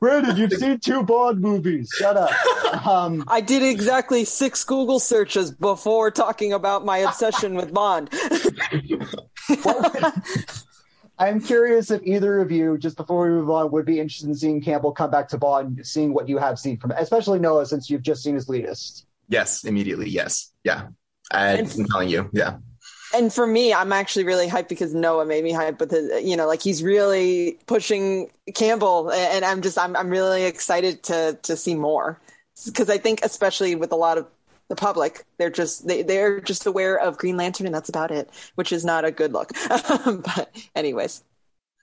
Brandon, you've seen two Bond movies. Shut up. Um, I did exactly six Google searches before talking about my obsession with Bond. I'm curious if either of you, just before we move on, would be interested in seeing Campbell come back to Bond, seeing what you have seen from it, especially Noah, since you've just seen his latest. Yes, immediately. Yes. Yeah. I'm telling you. Yeah. And for me, I'm actually really hyped because Noah made me hyped with his, you know, like he's really pushing Campbell, and I'm just, I'm, I'm really excited to to see more because I think, especially with a lot of the public, they're just they they're just aware of Green Lantern, and that's about it, which is not a good look. but anyways,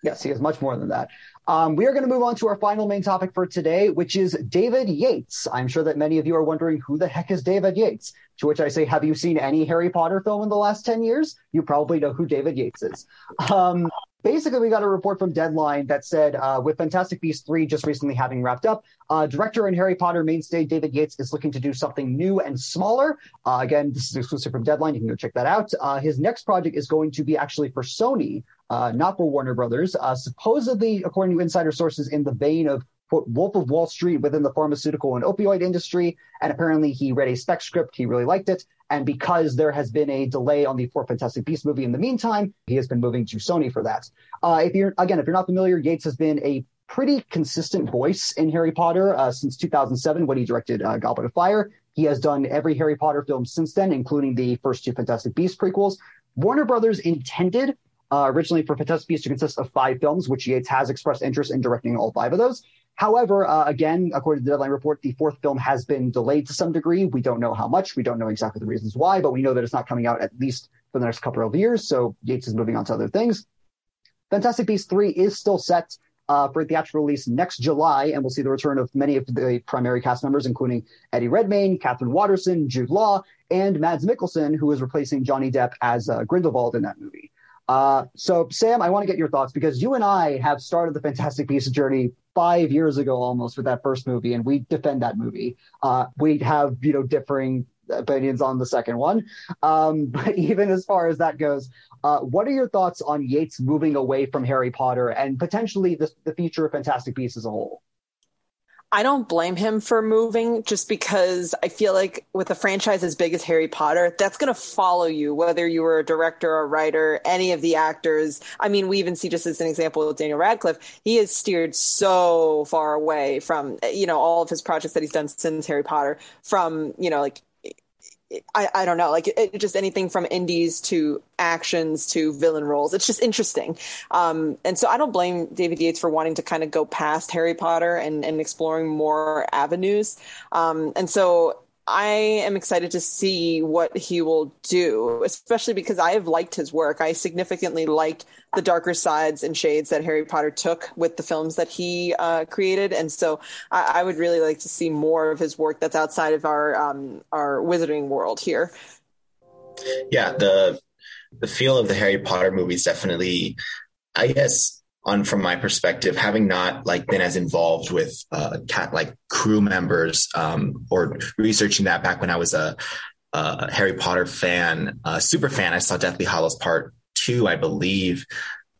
yes, he is much more than that. Um, we are going to move on to our final main topic for today, which is David Yates. I'm sure that many of you are wondering who the heck is David Yates. To which I say, have you seen any Harry Potter film in the last 10 years? You probably know who David Yates is. Um, basically, we got a report from Deadline that said, uh, with Fantastic Beasts 3 just recently having wrapped up, uh, director and Harry Potter mainstay David Yates is looking to do something new and smaller. Uh, again, this is exclusive from Deadline. You can go check that out. Uh, his next project is going to be actually for Sony, uh, not for Warner Brothers. Uh, supposedly, according to insider sources, in the vein of quote, Wolf of Wall Street within the pharmaceutical and opioid industry. And apparently, he read a spec script. He really liked it. And because there has been a delay on the Four Fantastic Beasts movie in the meantime, he has been moving to Sony for that. Uh, if you're again, if you're not familiar, Yates has been a pretty consistent voice in Harry Potter uh, since 2007 when he directed uh, Goblet of Fire. He has done every Harry Potter film since then, including the first two Fantastic Beasts prequels. Warner Brothers intended uh, originally for Fantastic Beasts to consist of five films, which Yates has expressed interest in directing all five of those. However, uh, again, according to the deadline report, the fourth film has been delayed to some degree. We don't know how much. We don't know exactly the reasons why, but we know that it's not coming out at least for the next couple of years. So Yates is moving on to other things. Fantastic Beasts 3 is still set uh, for theatrical release next July, and we'll see the return of many of the primary cast members, including Eddie Redmayne, Katherine Waterston, Jude Law, and Mads Mikkelsen, who is replacing Johnny Depp as uh, Grindelwald in that movie. Uh, so, Sam, I want to get your thoughts because you and I have started the Fantastic Beasts journey five years ago almost with that first movie, and we defend that movie. Uh, we have, you know, differing opinions on the second one. Um, but even as far as that goes, uh, what are your thoughts on Yates moving away from Harry Potter and potentially the, the future of Fantastic Beasts as a whole? I don't blame him for moving just because I feel like with a franchise as big as Harry Potter, that's going to follow you, whether you were a director, or a writer, any of the actors. I mean, we even see just as an example with Daniel Radcliffe, he has steered so far away from, you know, all of his projects that he's done since Harry Potter from, you know, like I, I don't know, like it, just anything from indies to actions to villain roles. It's just interesting. Um, and so I don't blame David Yates for wanting to kind of go past Harry Potter and, and exploring more avenues. Um, and so I am excited to see what he will do, especially because I have liked his work. I significantly liked the darker sides and shades that Harry Potter took with the films that he uh, created, and so I, I, would really like to see more of his work that's outside of our um, our wizarding world here. Yeah, the the feel of the Harry Potter movies definitely, I guess, on from my perspective, having not like been as involved with uh, cat like crew members um, or researching that back when I was a, a Harry Potter fan, uh, super fan. I saw Deathly Hallows Part Two, I believe,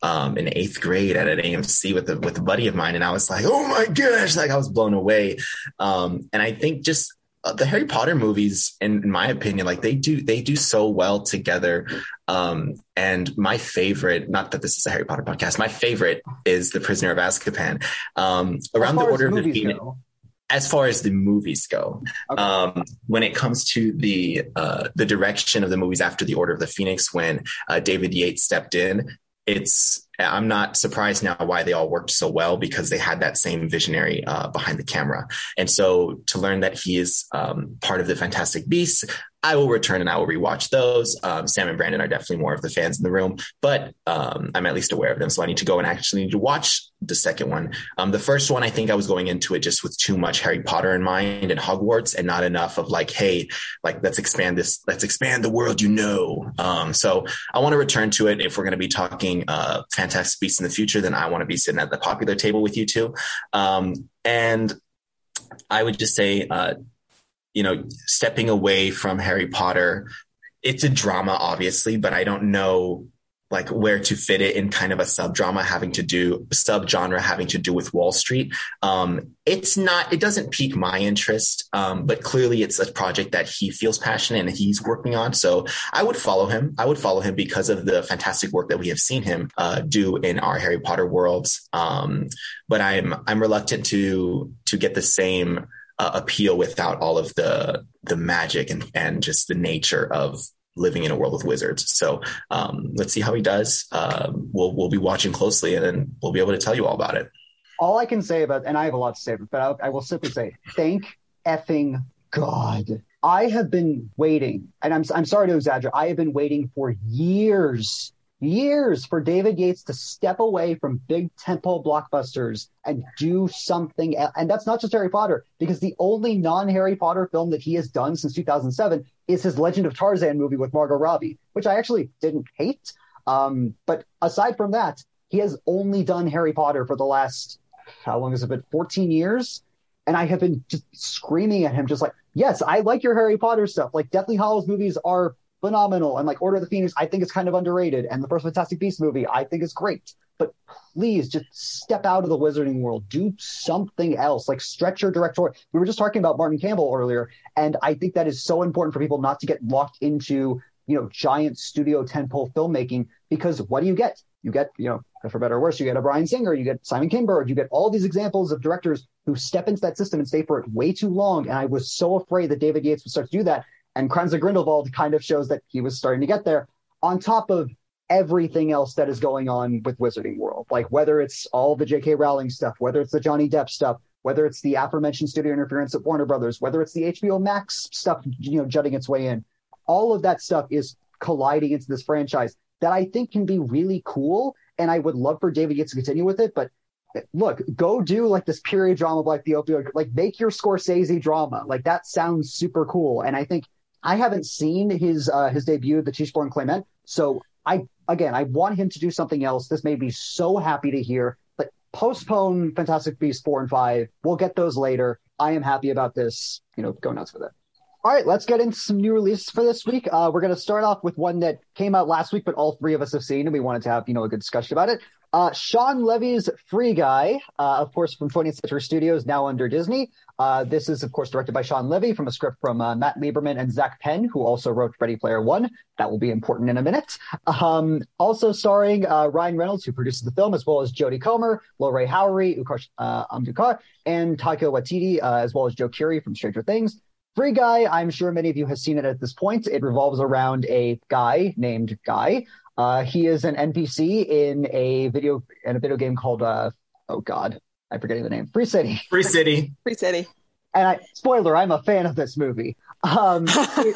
um, in eighth grade at an AMC with a with a buddy of mine, and I was like, oh my gosh, like I was blown away. Um, and I think just uh, the Harry Potter movies, in, in, my opinion, like they do, they do so well together. Um, and my favorite, not that this is a Harry Potter podcast, my favorite is The Prisoner of Azkaban. Um, around the Order of the Phoenix. As far as the movies go, okay. um, when it comes to the uh, the direction of the movies after the Order of the Phoenix, when uh, David Yates stepped in, it's I'm not surprised now why they all worked so well because they had that same visionary uh, behind the camera. And so to learn that he is um, part of the Fantastic Beasts, I will return and I will rewatch those. Um, Sam and Brandon are definitely more of the fans in the room, but um, I'm at least aware of them. So I need to go and actually need to watch the second one. Um, the first one, I think I was going into it just with too much Harry Potter in mind and Hogwarts and not enough of like, hey, like let's expand this, let's expand the world you know. Um, so I want to return to it. If we're going to be talking uh, Fantastic Beasts in the future, then I want to be sitting at the popular table with you two. Um, and I would just say, uh, you know, stepping away from Harry Potter. It's a drama, obviously, but I don't know like where to fit it in kind of a sub drama having to do sub genre having to do with Wall Street. Um, it's not, it doesn't pique my interest, um, but clearly it's a project that he feels passionate and he's working on. So I would follow him. I would follow him because of the fantastic work that we have seen him uh, do in our Harry Potter worlds. Um, but I'm I'm reluctant to to get the same uh, appeal without all of the the magic and and just the nature of living in a world with wizards. So um, let's see how he does. Um, we'll we'll be watching closely, and then we'll be able to tell you all about it. All I can say about, and I have a lot to say, but I, I will simply say, thank effing God. I have been waiting, and I'm I'm sorry to exaggerate. I have been waiting for years years for David Yates to step away from big tentpole blockbusters and do something. And that's not just Harry Potter, because the only non Harry Potter film that he has done since 2007 is his Legend of Tarzan movie with Margot Robbie, which I actually didn't hate. Um, but aside from that, he has only done Harry Potter for the last, how long has it been? 14 years. And I have been just screaming at him, just like, yes, I like your Harry Potter stuff. Like Deathly Hallows movies are phenomenal. And like Order of the Phoenix, I think it's kind of underrated. And the first Fantastic Beast movie, I think is great. But please just step out of the wizarding world. Do something else. Like stretch your director. We were just talking about Martin Campbell earlier. And I think that is so important for people not to get locked into, you know, giant studio tentpole filmmaking because what do you get? You get, you know, for better or worse, you get a Bryan Singer, you get Simon Kinberg, you get all these examples of directors who step into that system and stay for it way too long. And I was so afraid that David Yates would start to do that. And Crimes of Grindelwald kind of shows that he was starting to get there on top of everything else that is going on with Wizarding World. Like whether it's all the J.K. Rowling stuff, whether it's the Johnny Depp stuff, whether it's the aforementioned studio interference at Warner Brothers, whether it's the HBO Max stuff, you know, jutting its way in. All of that stuff is colliding into this franchise that I think can be really cool. And I would love for David Yates to continue with it. But look, go do like this period drama like the opioid, like make your Scorsese drama. Like that sounds super cool. And I think I haven't seen his uh, his debut, The Tichborne Claimant. So I again, I want him to do something else. This made me so happy to hear. But postpone Fantastic Beasts four and five. We'll get those later. I am happy about this. You know, go nuts with it. All right, let's get into some new releases for this week. Uh, we're going to start off with one that came out last week, but all three of us have seen, and we wanted to have you know a good discussion about it. Uh, Shawn Levy's Free Guy, uh, of course, from 20th Century Studios, now under Disney. Uh, this is, of course, directed by Shawn Levy from a script from uh, Matt Lieberman and Zak Penn, who also wrote Ready Player One. That will be important in a minute. Um, also starring uh, Ryan Reynolds, who produces the film, as well as Jodie Comer, Lorraine Howery, Utkarsh uh, Ambudkar, and Taika Waititi, as well as Joe Keery from Stranger Things. Free Guy, I'm sure many of you have seen it at this point. It revolves around a guy named Guy uh, he is an NPC in a video in a video game called uh, oh god, I'm forgetting the name. Free City. Free City. Free City. And I, spoiler, I'm a fan of this movie. Um, he,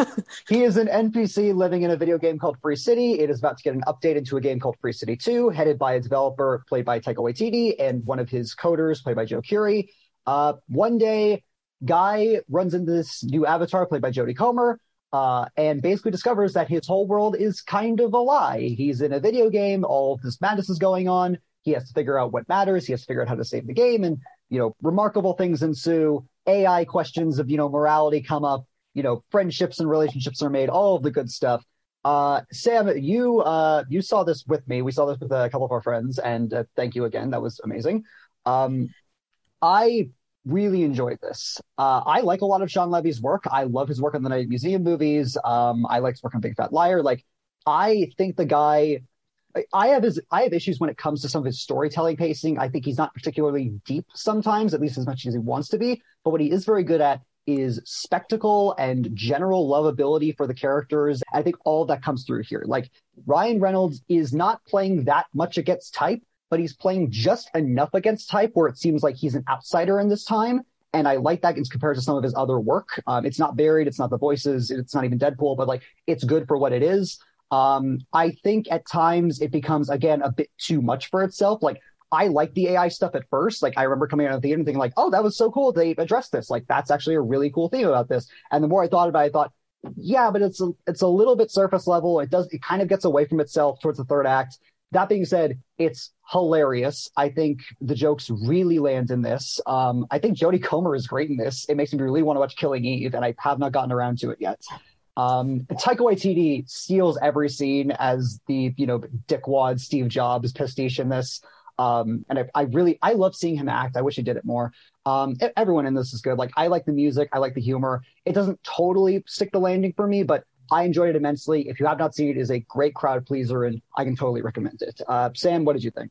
he, is an NPC living in a video game called Free City. It is about to get an update into a game called Free City 2, headed by a developer played by Taika Waititi and one of his coders played by Joe Keery. Uh, one day, Guy runs into this new avatar played by Jodie Comer uh, and basically discovers that his whole world is kind of a lie. He's in a video game, all of this madness is going on. He has to figure out what matters. He has to figure out how to save the game, and you know, remarkable things ensue. AI questions of you know morality come up. You know, friendships and relationships are made. All of the good stuff. Uh, Sam, you uh, you saw this with me. We saw this with a couple of our friends, and uh, thank you again. That was amazing. Um, I really enjoyed this. Uh, I like a lot of Shawn Levy's work. I love his work on the Night Museum movies. Um, I like his work on Big Fat Liar. Like, I think the guy. I have his I have issues when it comes to some of his storytelling pacing. I think he's not particularly deep sometimes, at least as much as he wants to be. But what he is very good at is spectacle and general lovability for the characters. I think all that comes through here. Like Ryan Reynolds is not playing that much against type, but he's playing just enough against type where it seems like he's an outsider in this time. And I like that in comparison to some of his other work. Um, it's not buried, it's not the voices, it's not even Deadpool, but like it's good for what it is. Um, I think at times it becomes again a bit too much for itself. Like I like the AI stuff at first. Like I remember coming out of the theater and thinking like, oh, that was so cool. They addressed this. Like that's actually a really cool thing about this. And the more I thought about it, I thought, yeah, but it's a, it's a little bit surface level. It does, it kind of gets away from itself towards the third act. That being said, it's hilarious. I think the jokes really land in this. Um, I think Jodie Comer is great in this. It makes me really want to watch Killing Eve, and I have not gotten around to it yet. Um, Taika Waititi steals every scene as the you know dickwad Steve Jobs pastiche in this. Um, and I, I, really I love seeing him act. I wish he did it more. Um, everyone in this is good. Like I like the music, I like the humor. It doesn't totally stick the landing for me, but I enjoyed it immensely. If you have not seen it, it is a great crowd pleaser, and I can totally recommend it. Uh, Sam, what did you think?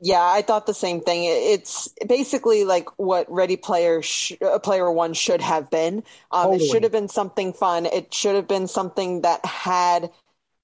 Yeah, I thought the same thing. It's basically like what Ready Player sh- uh, Player One should have been. Um, totally. It should have been something fun. It should have been something that had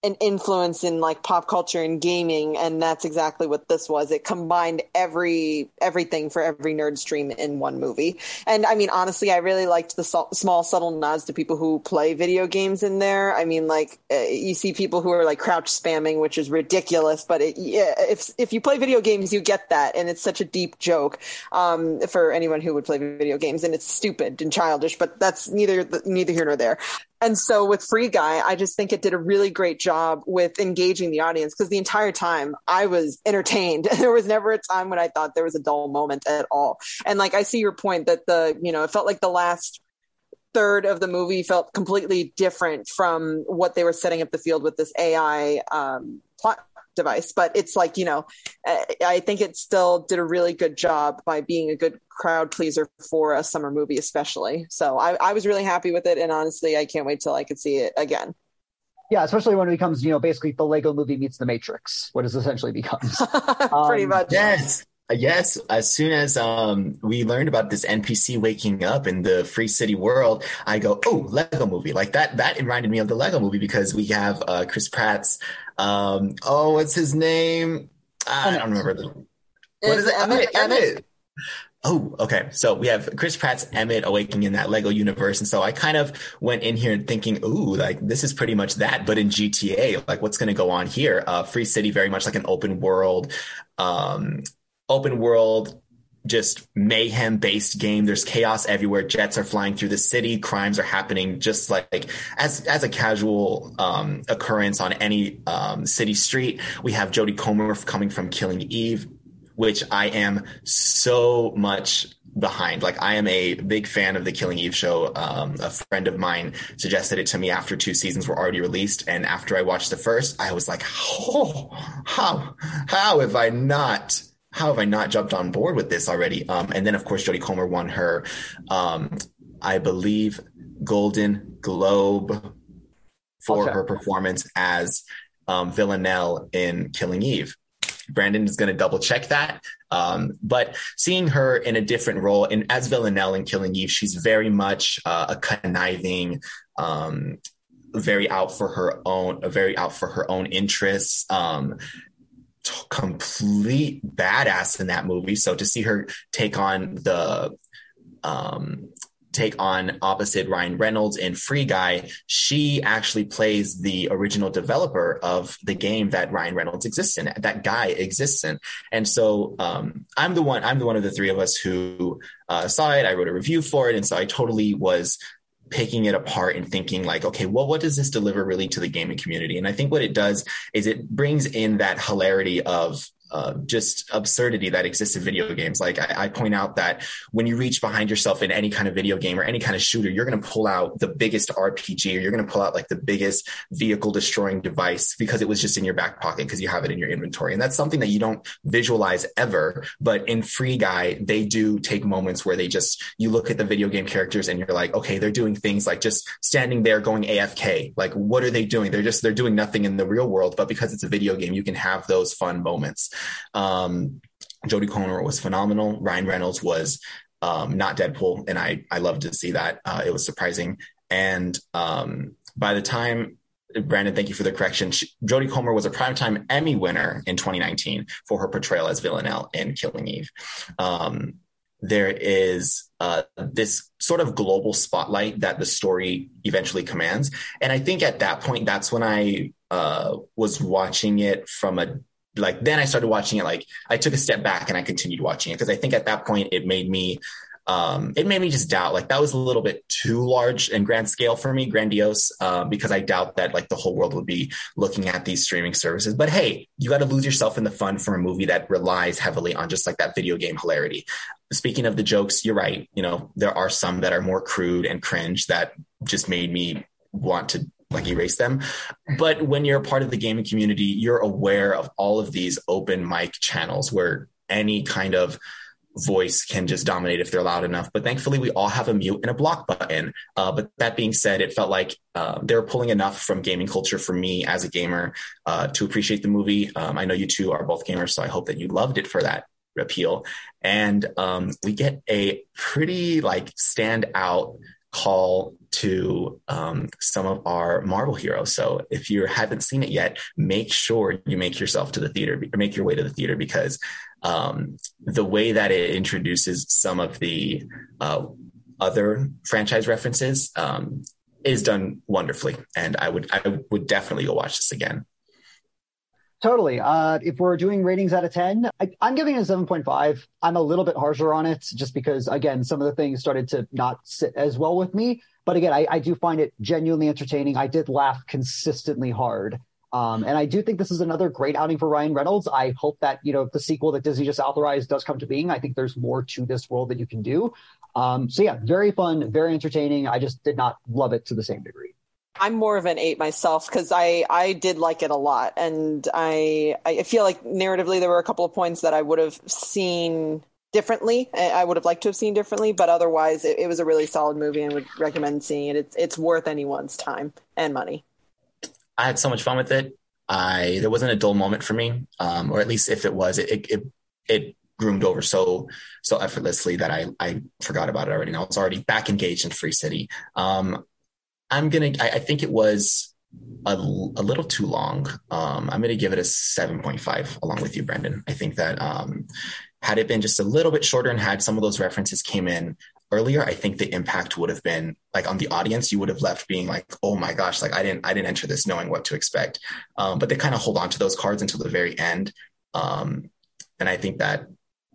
an influence in like pop culture and gaming and that's exactly what this was. It combined every everything for every nerd stream in one movie. And i mean honestly i really liked the small subtle nods to people who play video games in there. I mean like uh, you see people who are like crouch spamming which is ridiculous but it, yeah, if if you play video games you get that and it's such a deep joke um, for anyone who would play video games and it's stupid and childish but that's neither neither here nor there and so with Free Guy, I just think it did a really great job with engaging the audience because the entire time I was entertained. there was never a time when I thought there was a dull moment at all. And like I see your point that the, you know, it felt like the last third of the movie felt completely different from what they were setting up the field with this AI um, plot device. But it's like, you know, I think it still did a really good job by being a good crowd pleaser for a summer movie, especially. So I, I was really happy with it. And honestly, I can't wait till I could see it again. Yeah, especially when it becomes, you know, basically the Lego movie meets the Matrix, what it essentially becomes. Pretty um, much. Yes. Yes, as soon as um, we learned about this NPC waking up in the Free City world, I go, "Oh, Lego Movie!" Like that. That reminded me of the Lego Movie because we have uh, Chris Pratt's. Um, oh, what's his name? I don't remember the. What is, is it? Emmett. Emmett. Emmett. Oh, okay. So we have Chris Pratt's Emmett awakening in that Lego universe. And so I kind of went in here thinking, ooh, like this is pretty much that, but in GTA, like what's going to go on here? Uh, Free City, very much like an open world, um, open world just mayhem based game. There's chaos everywhere. Jets are flying through the city. Crimes are happening just like as, as a casual, um, occurrence on any, um, city street. We have Jodie Comer coming from Killing Eve, which I am so much behind. Like I am a big fan of the Killing Eve show. Um, a friend of mine suggested it to me after two seasons were already released. And after I watched the first, I was like, oh, how, how have I not how have I not jumped on board with this already? Um, and then, of course, Jodie Comer won her, um, I believe, Golden Globe for her performance as um, Villanelle in Killing Eve. Brandon is going to double check that. Um, but seeing her in a different role, and as Villanelle in Killing Eve, she's very much uh, a conniving, um, very out for her own, very out for her own interests. Um, complete badass in that movie. So to see her take on the um, take on opposite Ryan Reynolds in Free Guy, she actually plays the original developer of the game that Ryan Reynolds exists in, that guy exists in. And so um, I'm the one, I'm the one of the three of us who uh, saw it. I wrote a review for it, and so I totally was picking it apart and thinking like, okay, well, what does this deliver really to the gaming community? And I think what it does is it brings in that hilarity of uh, just absurdity that exists in video games. Like I, I, point out that when you reach behind yourself in any kind of video game or any kind of shooter, you're going to pull out the biggest RPG or you're going to pull out like the biggest vehicle destroying device because it was just in your back pocket because you have it in your inventory. And that's something that you don't visualize ever. But in Free Guy, they do take moments where they just, you look at the video game characters and you're like, okay, they're doing things like just standing there going AFK. Like, what are they doing? They're just, they're doing nothing in the real world. But because it's a video game, you can have those fun moments. Um, Jodie Comer was phenomenal. Ryan Reynolds was um, not Deadpool, and I I loved to see that. Uh, it was surprising. And um, by the time Brandon, thank you for the correction. She, Jodie Comer was a primetime Emmy winner in 2019 for her portrayal as Villanelle in Killing Eve. Um, there is uh, this sort of global spotlight that the story eventually commands, and I think at that point, that's when I uh, was watching it from a like then I started watching it like I took a step back and I continued watching it because I think at that point it made me um, it made me just doubt like that was a little bit too large and grand scale for me, grandiose, uh, because I doubt that like the whole world would be looking at these streaming services. But hey, you got to lose yourself in the fun for a movie that relies heavily on just like that video game hilarity. Speaking of the jokes, you're right. You know, there are some that are more crude and cringe that just made me want to like erase them. But when you're a part of the gaming community, you're aware of all of these open mic channels where any kind of voice can just dominate if they're loud enough. But thankfully, we all have a mute and a block button. Uh, but that being said, it felt like uh, they were pulling enough from gaming culture for me as a gamer uh, to appreciate the movie. Um, I know you two are both gamers, so I hope that you loved it for that appeal. And um, we get a pretty like stand out call to um, some of our Marvel heroes. So if you haven't seen it yet, make sure you make yourself to the theater or make your way to the theater because um, the way that it introduces some of the uh, other franchise references um, is done wonderfully. And I would I would definitely go watch this again. Totally. Uh, if we're doing ratings out of 10, I, am giving it a 7.5. I'm a little bit harsher on it just because, again, some of the things started to not sit as well with me. But again, I, I do find it genuinely entertaining. I did laugh consistently hard. Um, and I do think this is another great outing for Ryan Reynolds. I hope that, you know, the sequel that Disney just authorized does come to being. I think there's more to this world that you can do. Um, so yeah, very fun, very entertaining. I just did not love it to the same degree. I'm more of an eight myself because I I did like it a lot, and I I feel like narratively there were a couple of points that I would have seen differently. I would have liked to have seen differently, but otherwise it, it was a really solid movie and would recommend seeing it. It's it's worth anyone's time and money. I had so much fun with it. I there wasn't a dull moment for me, um, or at least if it was, it it, it, it groomed over so so effortlessly that I I forgot about it already. Now it's already back engaged in Free City. Um, I'm gonna. I, I think it was a, a little too long. Um, I'm gonna give it a 7.5 along with you, Brendan. I think that um, had it been just a little bit shorter and had some of those references came in earlier, I think the impact would have been like on the audience. You would have left being like, "Oh my gosh!" Like I didn't, I didn't enter this knowing what to expect. Um, but they kind of hold on to those cards until the very end, um, and I think that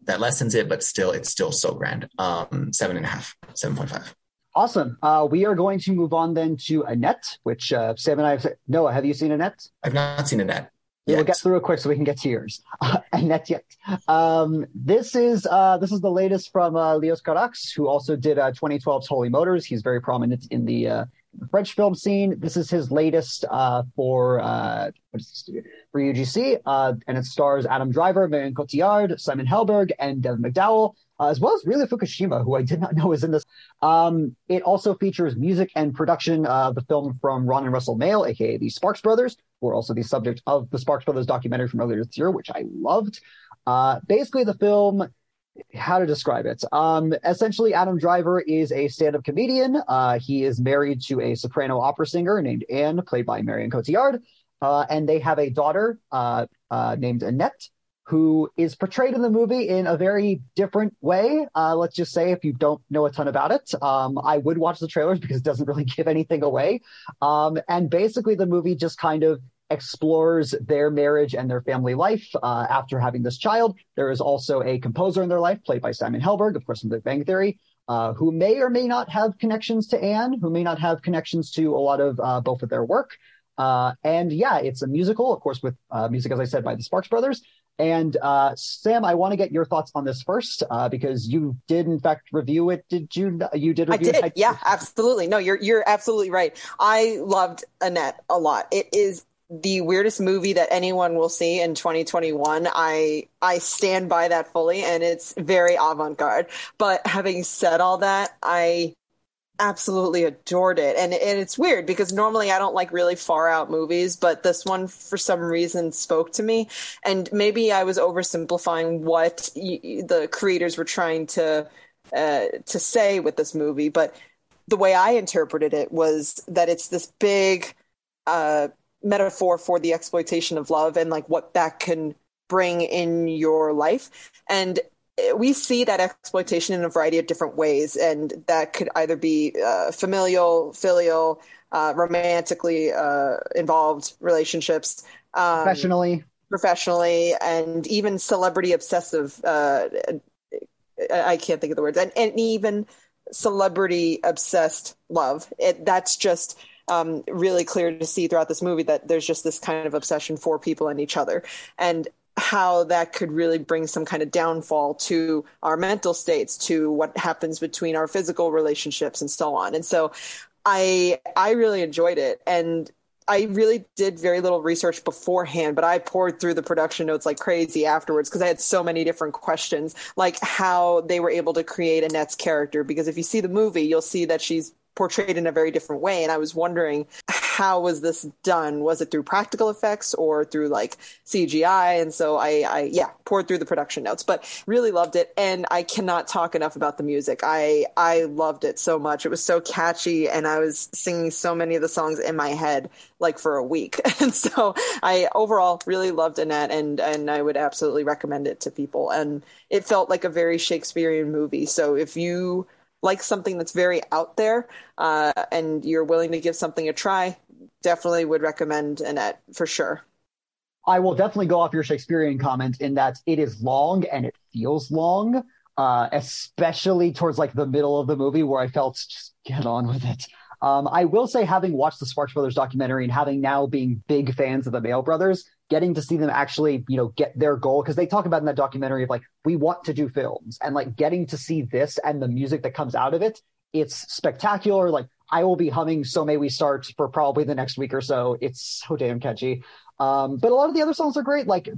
that lessens it. But still, it's still so grand. Um, seven and a half, seven point five. Awesome. Uh, we are going to move on then to Annette, which uh, Sam and I have. Noah, have you seen Annette? I've not seen Annette. Yet. We'll get through it quick so we can get to yours. Uh, Annette yet. Um, this is uh, this is the latest from uh, Leos Carax, who also did uh, 2012's Holy Motors. He's very prominent in the uh, French film scene. This is his latest uh, for uh, for UGC, uh, and it stars Adam Driver, Marion Cotillard, Simon Helberg, and Dev McDowell uh, as well as Rila Fukushima, who I did not know was in this. Um, it also features music and production of the film from Ron and Russell Mael, aka the Sparks Brothers, who are also the subject of the Sparks Brothers documentary from earlier this year, which I loved. Uh, basically, the film how to describe it. Um, essentially, Adam Driver is a stand-up comedian. Uh, he is married to a soprano opera singer named Anne, played by Marion Cotillard, uh, and they have a daughter uh, uh named Annette who is portrayed in the movie in a very different way. Uh, let's just say, if you don't know a ton about it, um, I would watch the trailers because it doesn't really give anything away. Um, and basically, the movie just kind of explores their marriage and their family life uh, after having this child. There is also a composer in their life, played by Simon Helberg, of course, from The Bang Theory. uh, who may or may not have connections to Anne, who may not have connections to a lot of uh, both of their work. Uh, and yeah, it's a musical, of course, with uh, music, as I said, by the Sparks Brothers. And uh, Sam, I want to get your thoughts on this first uh, because you did, in fact, review it. Did you? You did. I did. It? Yeah, absolutely. No, you're you're absolutely right. I loved Annette a lot. It is the weirdest movie that anyone will see in 2021. I I stand by that fully, and it's very avant garde. But having said all that, I absolutely adored it. And, and it's weird because normally I don't like really far out movies, but this one for some reason spoke to me. And maybe I was oversimplifying what y- the creators were trying to uh, to say with this movie, but the way I interpreted it was that it's this big uh, metaphor for the exploitation of love and like what that can bring in your life. And we see that exploitation in a variety of different ways, and that could either be uh, familial, filial, uh, romantically uh, involved relationships, um, professionally, professionally, and even celebrity obsessive. Uh, I can't think of the words, and, and even celebrity obsessed love. It, that's just um, really clear to see throughout this movie that there's just this kind of obsession for people and each other, and how that could really bring some kind of downfall to our mental states, to what happens between our physical relationships and so on. And so I I really enjoyed it and I really did very little research beforehand, but I poured through the production notes like crazy afterwards because I had so many different questions, like how they were able to create Annette's character. Because if you see the movie, you'll see that she's portrayed in a very different way. And I was wondering how was this done? Was it through practical effects or through like CGI? And so I, I yeah, poured through the production notes, but really loved it. And I cannot talk enough about the music. I, I loved it so much. It was so catchy and I was singing so many of the songs in my head like for a week. And so I overall really loved Annette and, and I would absolutely recommend it to people. And it felt like a very Shakespearean movie. So if you like something that's very out there uh, and you're willing to give something a try, definitely would recommend Annette for sure. I will definitely go off your Shakespearean comment in that it is long and it feels long, uh, especially towards like the middle of the movie where I felt just get on with it. Um, I will say, having watched the Sparks Brothers documentary and having now being big fans of the Mael Brothers, getting to see them actually, you know, get their goal because they talk about in that documentary of like we want to do films and like getting to see this and the music that comes out of it, it's spectacular. Like I will be humming "So May We Start" for probably the next week or so. It's so damn catchy. Um, but a lot of the other songs are great. Like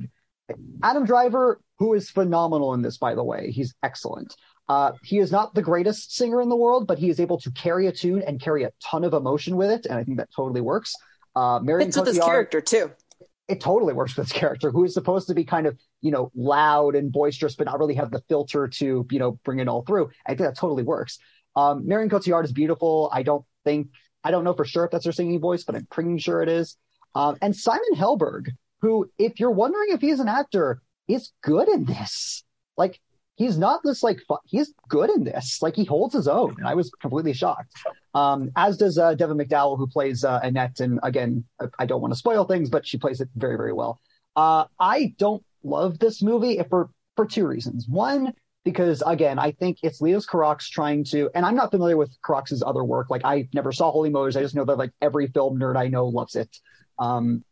Adam Driver, who is phenomenal in this, by the way, he's excellent. Uh, he is not the greatest singer in the world, but he is able to carry a tune and carry a ton of emotion with it, and I think that totally works. Uh, Marion Fits with his character too. It totally works with this character, who is supposed to be kind of you know loud and boisterous, but not really have the filter to you know bring it all through. I think that totally works. Um, Marion Cotillard is beautiful. I don't think I don't know for sure if that's her singing voice, but I'm pretty sure it is. Um, and Simon Helberg, who, if you're wondering if he's an actor, is good in this. Like he's not this like he's good in this. Like he holds his own. And I was completely shocked. Um, as does uh, Devyn McDowell, who plays uh, Annette. And again, I don't want to spoil things, but she plays it very, very well. Uh, I don't love this movie for for two reasons. One, because again, I think it's Leos Carax trying to, and I'm not familiar with Carax's other work. Like I never saw Holy Motors. I just know that like every film nerd I know loves it. Um,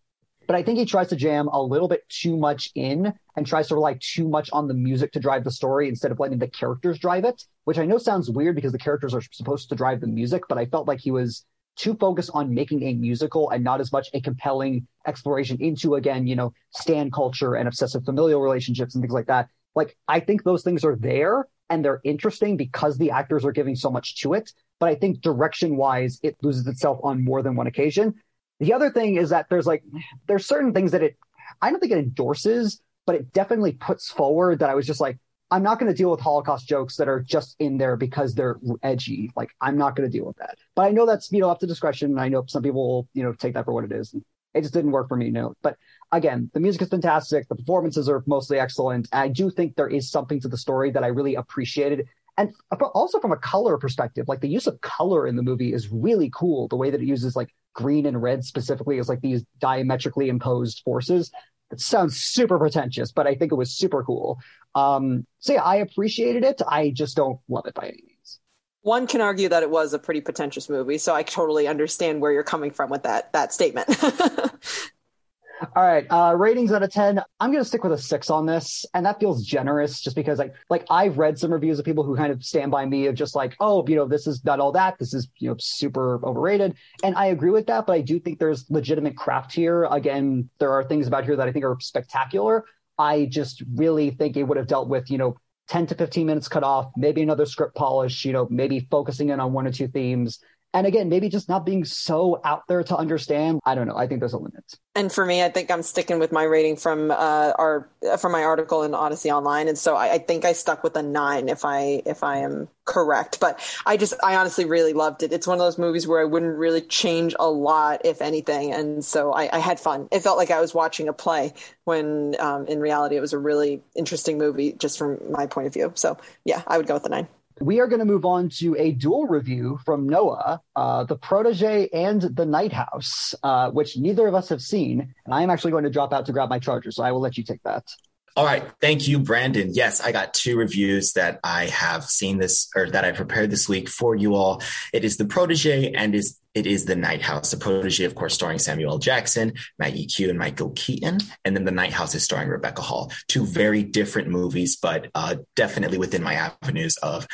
but I think he tries to jam a little bit too much in and tries to rely too much on the music to drive the story instead of letting the characters drive it, which I know sounds weird because the characters are supposed to drive the music, but I felt like he was too focused on making a musical and not as much a compelling exploration into, again, you know, stan culture and obsessive familial relationships and things like that. Like, I think those things are there and they're interesting because the actors are giving so much to it. But I think direction wise, it loses itself on more than one occasion. The other thing is that there's like there's certain things that it I don't think it endorses, but it definitely puts forward that I was just like, I'm not going to deal with Holocaust jokes that are just in there because they're edgy. Like I'm not going to deal with that. But I know that's you know up to discretion, and I know some people will you know take that for what it is. It just didn't work for me, you know. But again, the music is fantastic. The performances are mostly excellent. I do think there is something to the story that I really appreciated and also from a color perspective like the use of color in the movie is really cool the way that it uses like green and red specifically is like these diametrically imposed forces it sounds super pretentious but i think it was super cool um so yeah i appreciated it i just don't love it by any means one can argue that it was a pretty pretentious movie, so I totally understand where you're coming from with that that statement. All right, uh, ratings out of ten. I'm gonna stick with a six on this, and that feels generous, just because like like I've read some reviews of people who kind of stand by me of just like, oh, you know, this is not all that. This is you know super overrated, and I agree with that. But I do think there's legitimate craft here. Again, there are things about here that I think are spectacular. I just really think it would have dealt with you know 10 to 15 minutes cut off, maybe another script polish, you know, maybe focusing in on one or two themes, and again, maybe just not being so out there to understand. I don't know. I think there's a limit. And for me, I think I'm sticking with my rating from uh, our from my article in Odyssey Online, and so I, I, think I stuck with a nine if I if I am correct. But I just I honestly really loved it. It's one of those movies where I wouldn't really change a lot, if anything, and so I, I had fun. It felt like I was watching a play when um, in reality it was a really interesting movie, just from my point of view. So yeah, I would go with the nine. We are going to move on to a dual review from Noah, uh, The Protege and The Night House, uh, which neither of us have seen. And I am actually going to drop out to grab my charger, so I will let you take that. All right. Thank you, Brandon. Yes, I got two reviews that I have seen this or that I prepared this week for you all. It is The Protege and is it is The Night House. The Protege, of course, starring Samuel Jackson, Maggie Q, and Michael Keaton. And then The Night House is starring Rebecca Hall. Two very different movies, but uh, definitely within my avenues of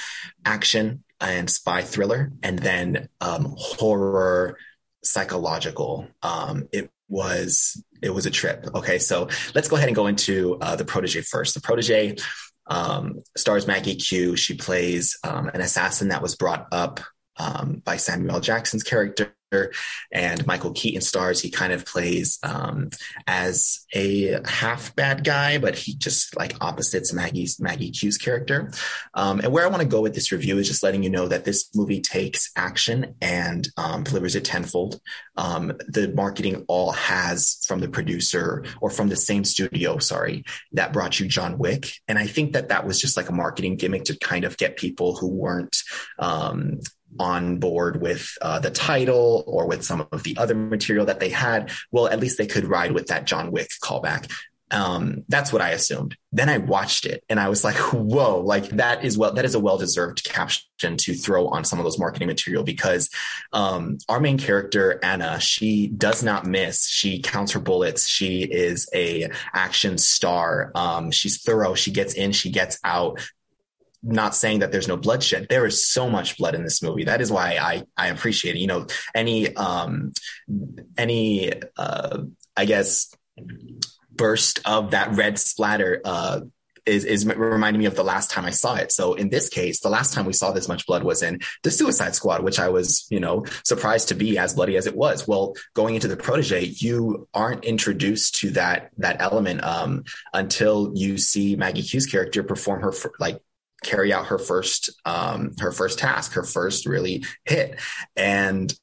action and spy thriller, and then um, horror psychological. Um, it was it was a trip. Okay, so let's go ahead and go into uh, the protege first. The protege um, stars Maggie Q. She plays um, an assassin that was brought up um, by Samuel Jackson's character and Michael Keaton stars. He kind of plays um, as a half bad guy, but he just like opposites Maggie's Maggie Q's character. Um, and where I want to go with this review is just letting you know that this movie takes action and um, delivers it tenfold. Um, the marketing all has from the producer or from the same studio, sorry, that brought you John Wick. And I think that that was just like a marketing gimmick to kind of get people who weren't um, on board with uh, the title or with some of the other material that they had, well, at least they could ride with that John Wick callback. Um, that's what I assumed. Then I watched it and I was like, whoa, like that is well, that is a well-deserved caption to throw on some of those marketing material because, um, our main character, Anna, she does not miss. She counts her bullets. She is a action star. Um, she's thorough. She gets in, she gets out not saying that there's no bloodshed. There is so much blood in this movie. That is why I I appreciate it. You know, any um any uh I guess burst of that red splatter uh is is reminding me of the last time I saw it. So in this case, the last time we saw this much blood was in the Suicide Squad, which I was, you know, surprised to be as bloody as it was. Well, going into the protege, you aren't introduced to that that element um, until you see Maggie Q's character perform her like carry out her first um, her first task, her first really hit, and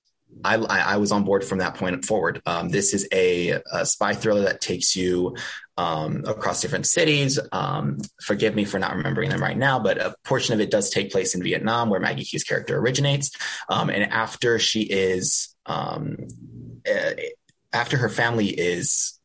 I, I was on board from that point forward. Um, this is a, a, spy thriller that takes you um, across different cities. Um, forgive me for not remembering them right now, but a portion of it does take place in Vietnam, where Maggie Q's character originates. Um, and after she is, uh, after her family is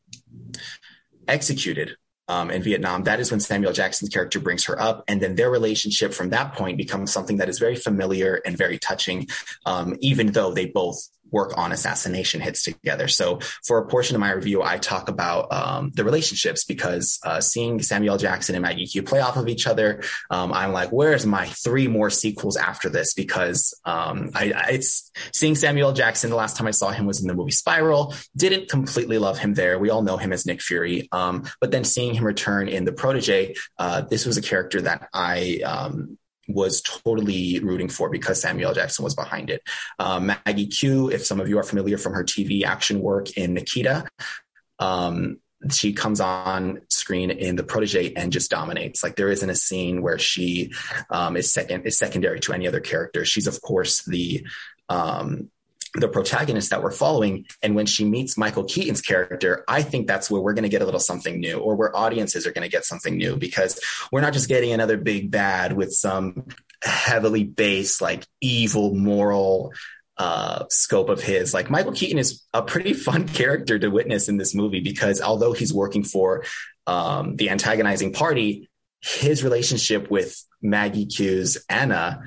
executed um, in Vietnam, that is when Samuel Jackson's character brings her up. And then their relationship from that point becomes something that is very familiar and very touching, um, even though they both work on assassination hits together. So for a portion of my review, I talk about um, the relationships because uh, seeing Samuel Jackson and Maggie Q play off of each other, um, I'm like, where's my three more sequels after this? Because um, I, I, it's seeing Samuel Jackson. The last time I saw him was in the movie Spiral. Didn't completely love him there. We all know him as Nick Fury. Um, but then seeing him return in The Protege, uh, this was a character that I um, was totally rooting for because Samuel Jackson was behind it. Um, Maggie Q, if some of you are familiar from her TV action work in Nikita, um, she comes on screen in the protege and just dominates. Like there isn't a scene where she um, is second is secondary to any other character. She's of course the um, the protagonist that we're following. And when she meets Michael Keaton's character, I think that's where we're going to get a little something new or where audiences are going to get something new because we're not just getting another big bad with some heavily based, like evil, moral, uh, scope of his. Like Michael Keaton is a pretty fun character to witness in this movie because although he's working for um, the antagonizing party, his relationship with Maggie Q's Anna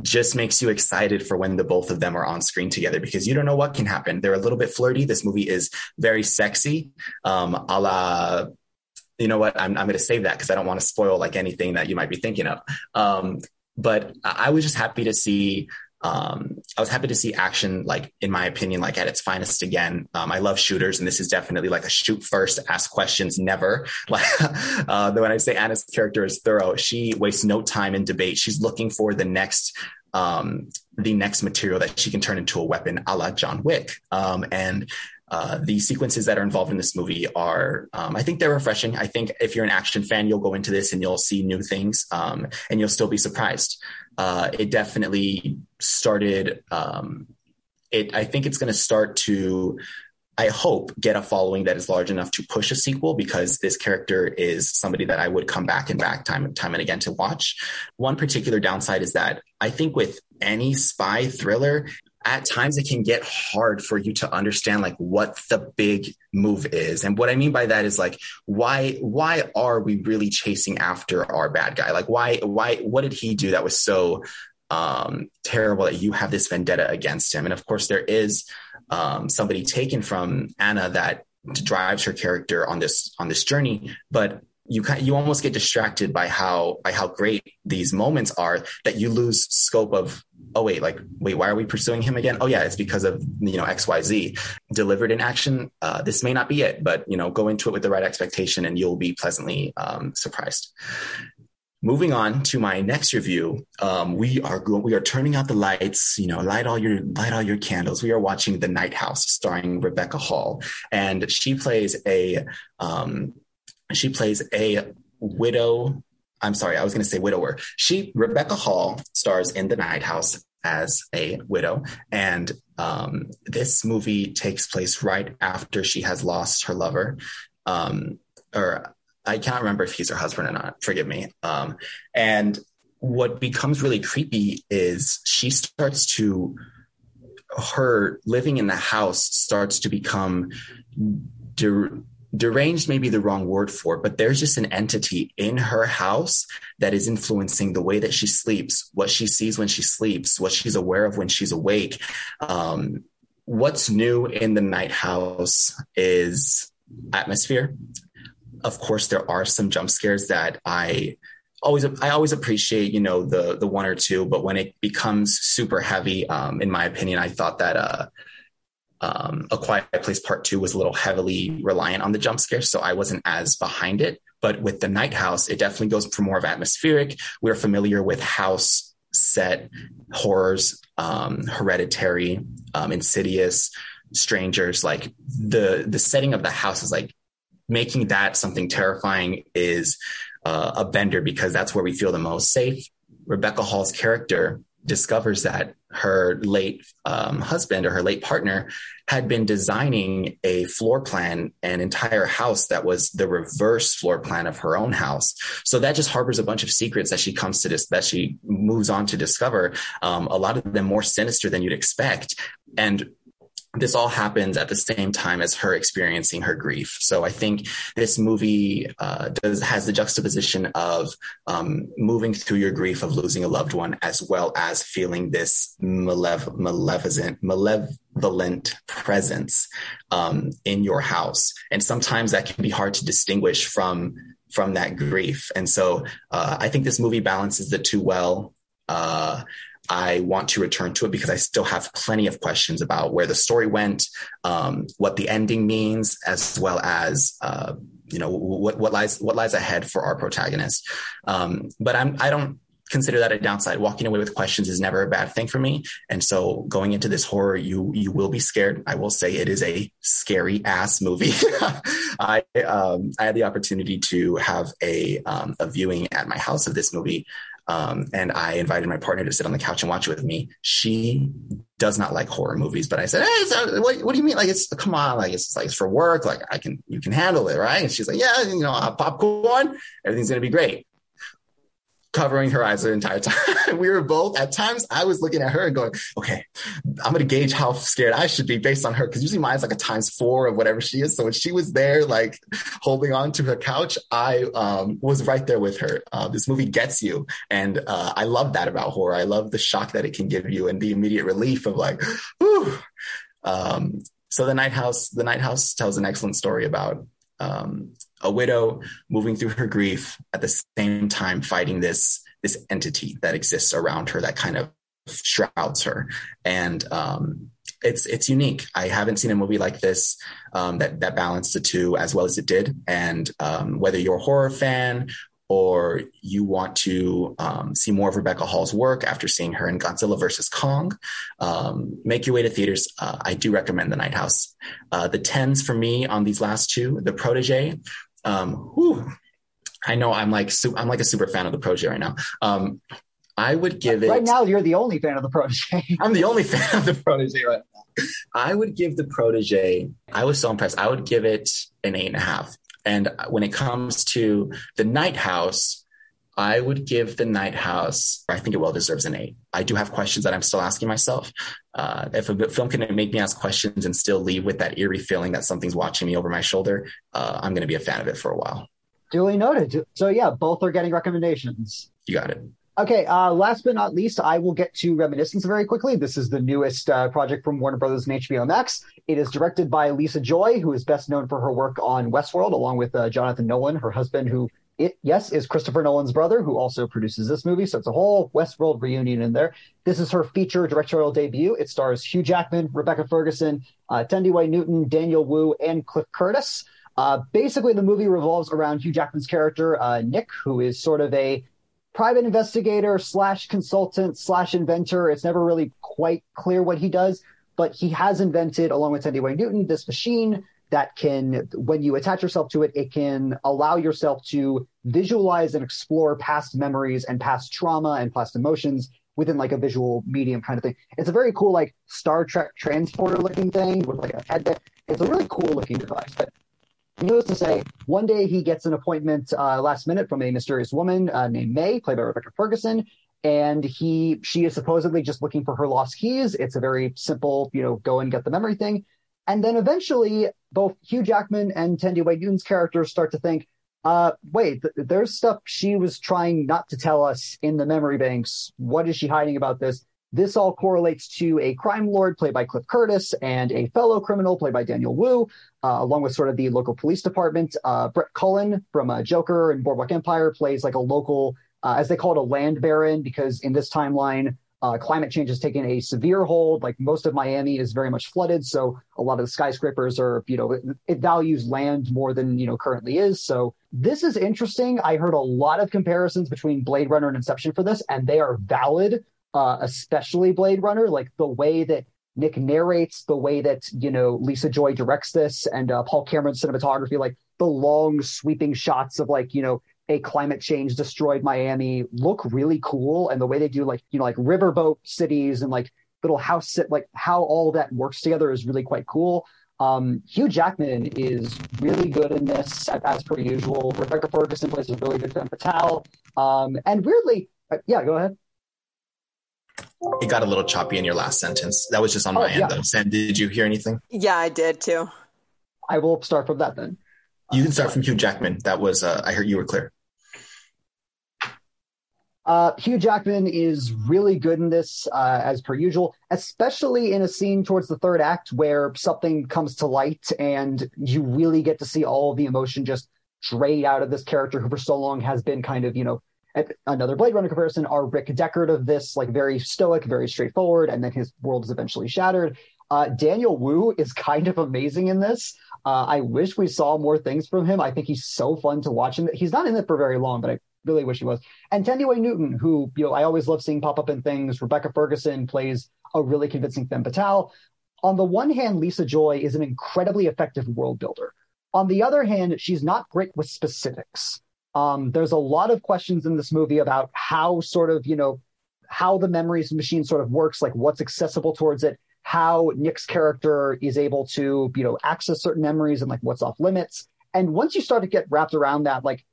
just makes you excited for when the both of them are on screen together because you don't know what can happen. They're a little bit flirty. This movie is very sexy, um, a la. You know what? I'm, I'm going to save that because I don't want to spoil like anything that you might be thinking of. Um, but I was just happy to see um, I was happy to see action, like in my opinion, like at its finest again. Um, I love shooters, and this is definitely like a shoot first, ask questions never. Like uh, when I say Anna's character is thorough, she wastes no time in debate. She's looking for the next um, the next material that she can turn into a weapon, a la John Wick. Um, and uh, the sequences that are involved in this movie are, um, I think they're refreshing. I think if you're an action fan, you'll go into this and you'll see new things, um, and you'll still be surprised. Uh, it definitely started. Um, it, I think it's going to start to I hope get a following that is large enough to push a sequel because this character is somebody that I would come back and back time and time and again to watch. One particular downside is that I think with any spy thriller, at times it can get hard for you to understand like what the big move is. And what i mean by that is like why why are we really chasing after our bad guy? Like why why what did he do that was so um terrible that you have this vendetta against him? And of course there is um somebody taken from anna that drives her character on this on this journey but you you almost get distracted by how by how great these moments are that you lose scope of oh wait like wait why are we pursuing him again? Oh yeah it's because of you know xyz delivered in action uh, this may not be it but you know go into it with the right expectation and you'll be pleasantly um, surprised. Moving on to my next review um, we are going we are turning out the lights you know light all your light all your candles. We are watching the night house starring rebecca hall. And she plays a um, she plays a widow. I'm sorry, I was going to say widower. She, Rebecca Hall, stars in The Night House as a widow. And um, this movie takes place right after she has lost her lover. Um, or I can't remember if he's her husband or not. Forgive me. Um, and what becomes really creepy is she starts to, her living in the house starts to become. De- deranged may be the wrong word for it, but there's just an entity in her house that is influencing the way that she sleeps, what she sees when she sleeps, what she's aware of when she's awake. Um, what's new in the night house is atmosphere. Of course, there are some jump scares that I always I always appreciate you know the the one or two, but when it becomes super heavy, um, in my opinion, I thought that uh, um, A Quiet Place Part Two was a little heavily reliant on the jump scare, so I wasn't as behind it. But with the Night House, it definitely goes for more of atmospheric. We're familiar with house set horrors, um, Hereditary, um, Insidious, Strangers. Like the the setting of the house is like making that something terrifying is uh, a bender because that's where we feel the most safe. Rebecca Hall's character discovers that her late um, husband or her late partner had been designing a floor plan, an entire house that was the reverse floor plan of her own house. So that just harbors a bunch of secrets that she comes to this, that she moves on to discover. Um, a lot of them more sinister than you'd expect. And this all happens at the same time as her experiencing her grief. So I think this movie uh, does has the juxtaposition of um, moving through your grief of losing a loved one, as well as feeling this malev- malevolent presence um, in your house. And sometimes that can be hard to distinguish from from that grief. And so uh, I think this movie balances the two well. Uh, I want to return to it because I still have plenty of questions about where the story went, um, what the ending means, as well as uh, you know what, what lies what lies ahead for our protagonist. Um, but I'm I don't consider that a downside. Walking away with questions is never a bad thing for me. And so going into this horror, you you will be scared. I will say it is a scary ass movie. I um, I had the opportunity to have a um, a viewing at my house of this movie um, and I invited my partner to sit on the couch and watch it with me. She does not like horror movies, but I said, "Hey, so what, what, do you mean? Like, it's come on, like it's like it's for work. Like I can, you can handle it, right?" And she's like, "Yeah, you know, popcorn, everything's gonna be great." Covering her eyes the entire time. we were both at times. I was looking at her and going, "Okay, I'm gonna gauge how scared I should be based on her because usually mine's like a times four of whatever she is. So when she was there, like holding on to her couch, I um, was right there with her. Uh, this movie gets you, and uh, I love that about horror. I love the shock that it can give you and the immediate relief of like, whew. Um, so the Night House, the Night House tells an excellent story about um, a widow moving through her grief at the same time fighting this this entity that exists around her that kind of shrouds her and um, it's it's unique i haven't seen a movie like this um, that that balanced the two as well as it did and um, whether you're a horror fan or you want to um, see more of Rebecca Hall's work after seeing her in Godzilla vs. Kong, um, make your way to theaters. Uh, I do recommend The Night House. Uh, the tens for me on these last two, The Protege. Um, whew, I know I'm like I'm like a super fan of The Protege right now. Um, I would give it right now. You're the only fan of The Protege. I'm the only fan of The Protege right now. I would give The Protege. I was so impressed. I would give it an eight and a half. And when it comes to the Night House, I would give the Night House, I think it well deserves an eight. I do have questions that I'm still asking myself. Uh, if a film can make me ask questions and still leave with that eerie feeling that something's watching me over my shoulder, uh, I'm going to be a fan of it for a while. Duly noted. So, yeah, both are getting recommendations. You got it. Okay, uh, last but not least, I will get to Reminiscence very quickly. This is the newest uh, project from Warner Brothers and HBO Max. It is directed by Lisa Joy, who is best known for her work on Westworld, along with uh, Jonathan Nolan, her husband, who, it, yes, is Christopher Nolan's brother, who also produces this movie. So it's a whole Westworld reunion in there. This is her feature directorial debut. It stars Hugh Jackman, Rebecca Ferguson, uh, Thandiwe Newton, Daniel Wu, and Cliff Curtis. Uh, basically, the movie revolves around Hugh Jackman's character, uh, Nick, who is sort of a private investigator slash consultant slash inventor. It's never really quite clear what he does, but he has invented, along with Thandiwe Newton, this machine that can, when you attach yourself to it, it can allow yourself to visualize and explore past memories and past trauma and past emotions within like a visual medium kind of thing. It's a very cool, like Star Trek transporter looking thing with like a head. It's a really cool looking device. But Needless to say, one day he gets an appointment uh, last minute from a mysterious woman uh, named May, played by Rebecca Ferguson, and he she is supposedly just looking for her lost keys. It's a very simple, you know, go and get the memory thing. And then eventually, both Hugh Jackman and Thandiwe Newton's characters start to think, uh, wait, th- there's stuff she was trying not to tell us in the memory banks. What is she hiding about this? This all correlates to a crime lord played by Cliff Curtis and a fellow criminal played by Daniel Wu, uh, along with sort of the local police department. Uh, Brett Cullen from uh, Joker and Boardwalk Empire plays like a local, uh, as they call it, a land baron, because in this timeline, uh, climate change has taken a severe hold. Like most of Miami is very much flooded, so a lot of the skyscrapers are, you know, it, it values land more than you know currently is. So this is interesting. I heard a lot of comparisons between Blade Runner and Inception for this, and they are valid uh, especially Blade Runner, like the way that Nick narrates, the way that you know Lisa Joy directs this, and uh, Paul Cameron's cinematography, like the long sweeping shots of like you know a climate change destroyed Miami look really cool, and the way they do like you know like riverboat cities and like little house sit, like how all that works together is really quite cool. Um, Hugh Jackman is really good in this, as per usual. Rebecca Ferguson plays a really good Femme Fatale. Um, and weirdly, uh, yeah, go ahead. It got a little choppy in your last sentence. That was just on oh, my yeah. end, though. Sam, did you hear anything? Yeah, I did too. I will start from that then. You can start from Hugh Jackman. That was, uh, I heard you were clear. Uh, Hugh Jackman is really good in this, uh, as per usual, especially in a scene towards the third act where something comes to light and you really get to see all the emotion just drain out of this character who for so long has been kind of, you know, another Blade Runner comparison are Rick Deckard of this, like very stoic, very straightforward, and then his world is eventually shattered. Uh, Daniel Wu is kind of amazing in this. Uh, I wish we saw more things from him. I think he's so fun to watch. And he's not in it for very long, but I really wish he was. And Thandiwe Newton, who you know I always love seeing pop up in things. Rebecca Ferguson plays a really convincing Femme Fatale. On the one hand, Lisa Joy is an incredibly effective world builder. On the other hand, she's not great with specifics. Um, there's a lot of questions in this movie about how sort of, you know, how the memories machine sort of works, like what's accessible towards it, how Nick's character is able to, you know, access certain memories and like what's off limits. And once you start to get wrapped around that, like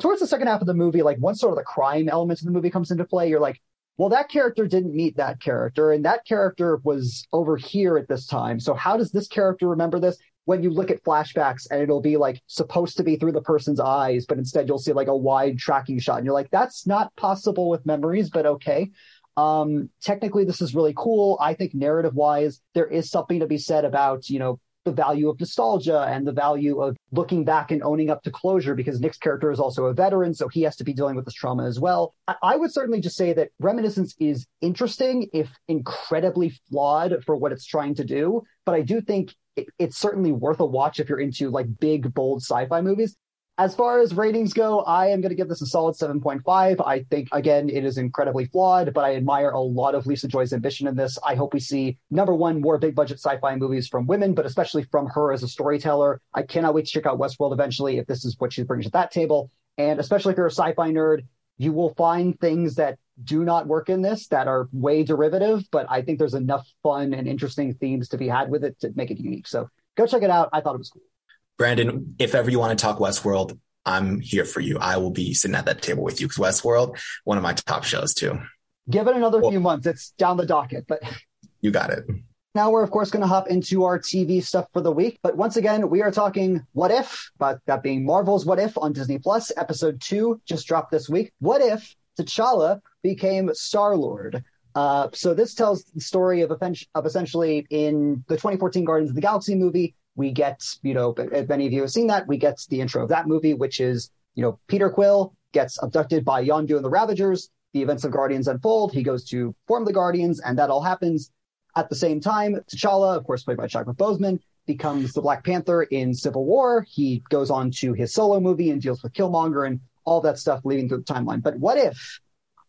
towards the second half of the movie, like once sort of the crime elements of the movie comes into play, you're like, well, that character didn't meet that character, and that character was over here at this time. So how does this character remember this? When you look at flashbacks and it'll be like supposed to be through the person's eyes, but instead you'll see like a wide tracking shot, and you're like, that's not possible with memories, but okay. Um, technically, this is really cool. I think narrative wise, there is something to be said about, you know, the value of nostalgia and the value of looking back and owning up to closure because Nick's character is also a veteran, so he has to be dealing with this trauma as well. I, I would certainly just say that Reminiscence is interesting, if incredibly flawed for what it's trying to do. But I do think it, it's certainly worth a watch if you're into like big, bold sci fi movies. As far as ratings go, I am going to give this a solid 7.5. I think, again, it is incredibly flawed, but I admire a lot of Lisa Joy's ambition in this. I hope we see, number one, more big budget sci fi movies from women, but especially from her as a storyteller. I cannot wait to check out Westworld eventually if this is what she brings to that table. And especially if you're a sci fi nerd, you will find things that do not work in this that are way derivative, but I think there's enough fun and interesting themes to be had with it to make it unique. So go check it out. I thought it was cool. Brandon, if ever you want to talk Westworld, I'm here for you. I will be sitting at that table with you because Westworld, one of my top shows too. Give it another well, few months. It's down the docket, but you got it. Now we're of course going to hop into our TV stuff for the week, but once again we are talking What If, but that being Marvel's What If on Disney Plus. Episode two just dropped this week. What if T'Challa became Star Lord? Uh, so this tells the story of, of essentially in the 2014 Guardians of the Galaxy movie, we get, you know, if many of you have seen that, we get the intro of that movie, which is, you know, Peter Quill gets abducted by Yondu and the Ravagers. The events of Guardians unfold. He goes to form the Guardians, and that all happens at the same time. T'Challa, of course, played by Chadwick Boseman, becomes the Black Panther in Civil War. He goes on to his solo movie and deals with Killmonger and all that stuff leading through the timeline. But what if,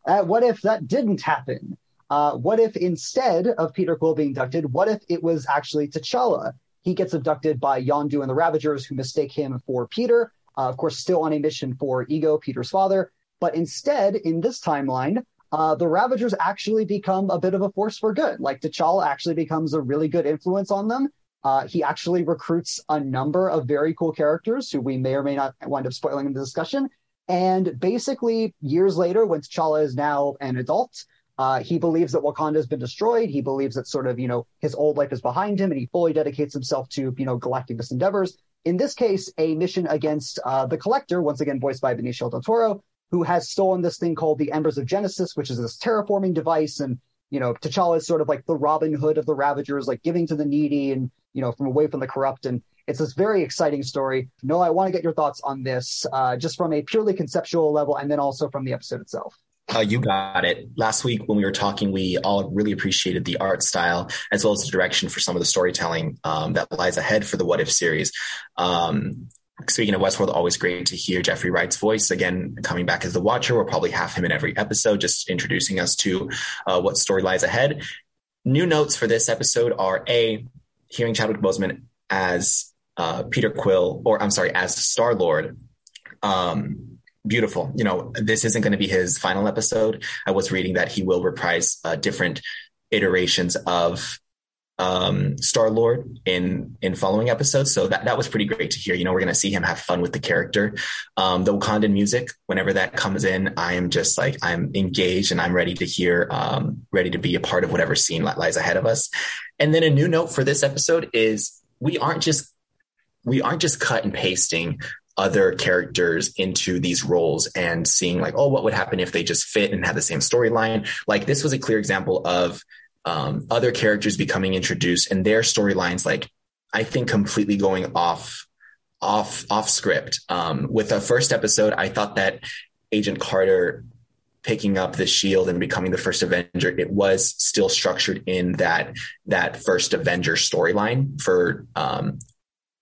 uh, what if that didn't happen? Uh, what if instead of Peter Quill being abducted, what if it was actually T'Challa? He gets abducted by Yondu and the Ravagers, who mistake him for Peter. Uh, of course, still on a mission for Ego, Peter's father. But instead, in this timeline, uh, the Ravagers actually become a bit of a force for good. Like T'Challa actually becomes a really good influence on them. Uh, he actually recruits a number of very cool characters who we may or may not wind up spoiling in the discussion. And basically, years later, when T'Challa is now an adult, uh, he believes that Wakanda has been destroyed. He believes that sort of, you know, his old life is behind him and he fully dedicates himself to, you know, galactic endeavors. In this case, a mission against uh, the Collector, once again voiced by Benicio del Toro, who has stolen this thing called the Embers of Genesis, which is this terraforming device. And, you know, T'Challa is sort of like the Robin Hood of the Ravagers, like giving to the needy and, you know, from away from the corrupt. And it's this very exciting story. No, I want to get your thoughts on this, uh, just from a purely conceptual level and then also from the episode itself. Uh, you got it. Last week when we were talking, we all really appreciated the art style as well as the direction for some of the storytelling um, that lies ahead for the What If series. Um, speaking of Westworld, always great to hear Jeffrey Wright's voice again coming back as the Watcher. We'll probably have him in every episode, just introducing us to uh, what story lies ahead. New notes for this episode are a hearing Chadwick Boseman as uh, Peter Quill, or I'm sorry, as Star Lord. Um, beautiful. You know, this isn't going to be his final episode. I was reading that he will reprise uh, different iterations of um, Star Lord in in following episodes. So that that was pretty great to hear. You know, we're going to see him have fun with the character. Um, the Wakandan music, whenever that comes in, I am just like I'm engaged and I'm ready to hear, um, ready to be a part of whatever scene lies ahead of us. And then a new note for this episode is we aren't just we aren't just cut and pasting other characters into these roles and seeing like, oh, what would happen if they just fit and had the same storyline? Like this was a clear example of um, other characters becoming introduced and their storylines, like I think completely going off off off script. Um, with the first episode, I thought that Agent Carter picking up the shield and becoming the first Avenger, it was still structured in that that first Avenger storyline for um,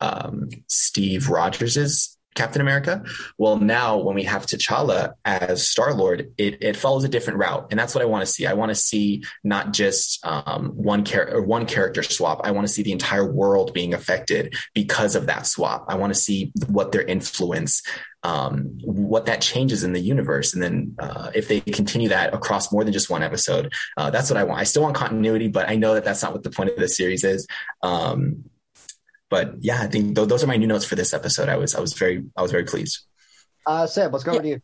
um, Steve Rogers's Captain America. Well, now when we have T'Challa as Star Lord, it, it follows a different route, and that's what I want to see. I want to see not just um, one character one character swap. I want to see the entire world being affected because of that swap. I want to see what their influence, um, what that changes in the universe, and then uh, if they continue that across more than just one episode, uh, that's what I want. I still want continuity, but I know that that's not what the point of the series is. Um, but yeah, I think th- those are my new notes for this episode. I was I was very I was very pleased. Uh, Sam, let's go yeah. over to you.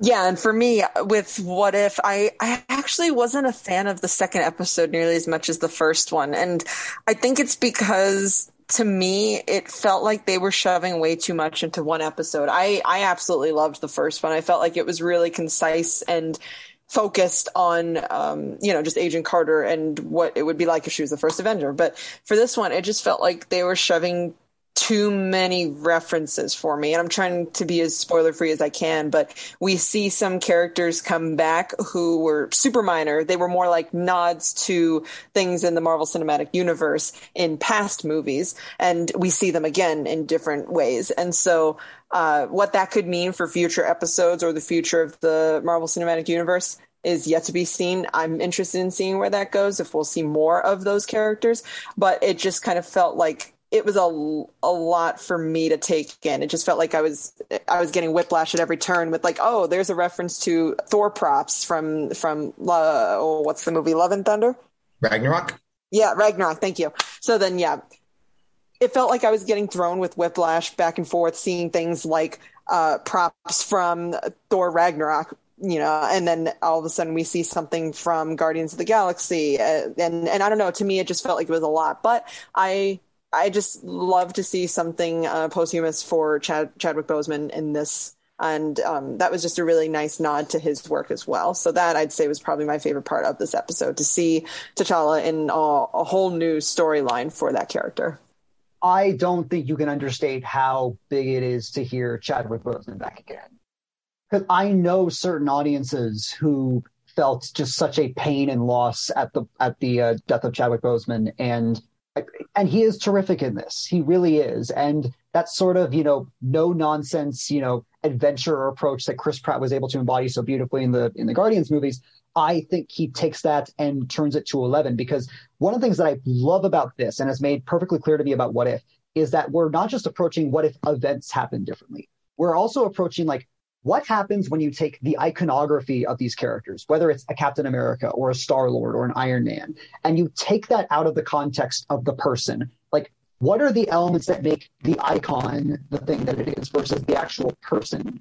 Yeah, and for me, with What If, I, I actually wasn't a fan of the second episode nearly as much as the first one. And I think it's because to me, it felt like they were shoving way too much into one episode. I, I absolutely loved the first one. I felt like it was really concise and focused on, um, you know, just Agent Carter and what it would be like if she was the first Avenger. But for this one, it just felt like they were shoving too many references for me and i'm trying to be as spoiler free as i can but we see some characters come back who were super minor they were more like nods to things in the marvel cinematic universe in past movies and we see them again in different ways and so uh, what that could mean for future episodes or the future of the marvel cinematic universe is yet to be seen. I'm interested in seeing where that goes, if we'll see more of those characters. But it just kind of felt like it was a, a lot for me to take in. It just felt like I was I was getting whiplash at every turn with like, oh, there's a reference to Thor props from from uh, oh, what's the movie Love and Thunder? Ragnarok. Yeah, Ragnarok. Thank you. So then, yeah, it felt like I was getting thrown with whiplash back and forth, seeing things like uh, props from Thor Ragnarok you know, and then all of a sudden we see something from Guardians of the Galaxy, uh, and and I don't know. To me, it just felt like it was a lot, but I I just love to see something uh, posthumous for Chad, Chadwick Boseman in this. And um, that was just a really nice nod to his work as well. So that I'd say was probably my favorite part of this episode to see T'Challa in a, a whole new storyline for that character. I don't think you can understate how big it is to hear Chadwick Boseman back again. Because I know certain audiences who felt just such a pain and loss at the at the uh, death of Chadwick Boseman, and and he is terrific in this. He really is. And that sort of, you know, no nonsense, you know, adventure approach that Chris Pratt was able to embody so beautifully in the in the Guardians movies, I think he takes that and turns it to 11 because one of the things that I love about this and has made perfectly clear to me about what if is that we're not just approaching what if events happen differently. We're also approaching like what happens when you take the iconography of these characters, whether it's a Captain America or a Star Lord or an Iron Man, and you take that out of the context of the person? Like, what are the elements that make the icon the thing that it is versus the actual person?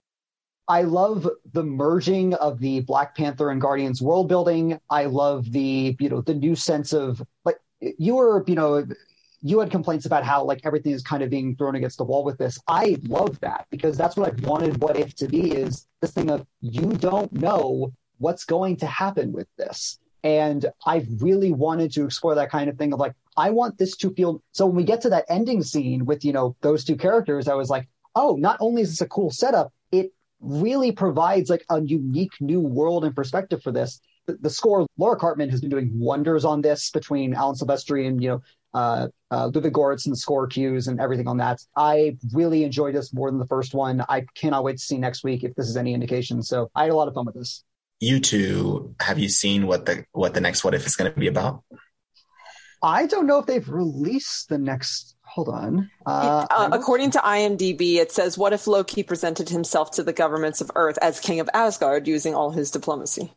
I love the merging of the Black Panther and Guardians world building. I love the, you know, the new sense of like you were, you know, you had complaints about how like everything is kind of being thrown against the wall with this. I love that because that's what I wanted what if to be is this thing of you don't know what's going to happen with this. And I really wanted to explore that kind of thing of like, I want this to feel so when we get to that ending scene with, you know, those two characters, I was like, oh, not only is this a cool setup, it really provides like a unique new world and perspective for this. The, score, Laura Karpman has been doing wonders on this between Alan Silvestri and, you know, uh, uh, Ludwig Goretz and the score cues and everything on that. I really enjoyed this more than the first one. I cannot wait to see next week if this is any indication. So I had a lot of fun with this. You two, have you seen what the what the next what if is going to be about? I don't know if they've released the next. Hold on. Uh, uh, according to IMDb, it says, "What if Loki presented himself to the governments of Earth as King of Asgard using all his diplomacy?"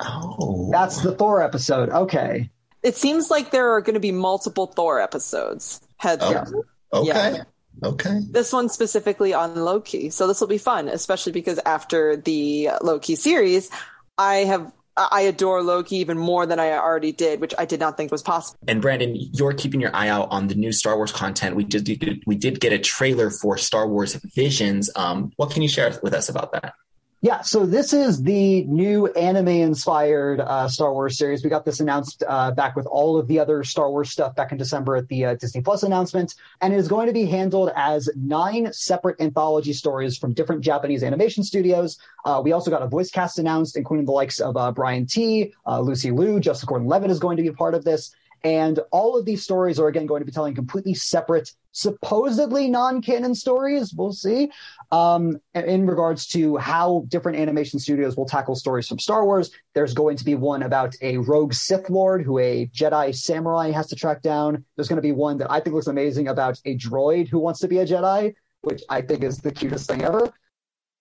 Oh, that's the Thor episode. Okay. It seems like there are going to be multiple Thor episodes. Heads oh, up. Okay. Yeah. Okay. This one specifically on Loki. So this will be fun, especially because after the Loki series, I have I adore Loki even more than I already did, which I did not think was possible. And Brandon, you're keeping your eye out on the new Star Wars content. We did we did get a trailer for Star Wars Visions. Um, what can you share with us about that? Yeah, so this is the new anime-inspired uh, Star Wars series. We got this announced uh, back with all of the other Star Wars stuff back in December at the uh, Disney Plus announcement, and it is going to be handled as nine separate anthology stories from different Japanese animation studios. Uh, we also got a voice cast announced, including the likes of uh, Brian Tee, uh, Lucy Liu, Justin Gordon-Levitt is going to be a part of this. And all of these stories are again going to be telling completely separate, supposedly non-canon stories. We'll see. Um, in regards to how different animation studios will tackle stories from Star Wars, there's going to be one about a rogue Sith Lord who a Jedi samurai has to track down. There's going to be one that I think looks amazing about a droid who wants to be a Jedi, which I think is the cutest thing ever.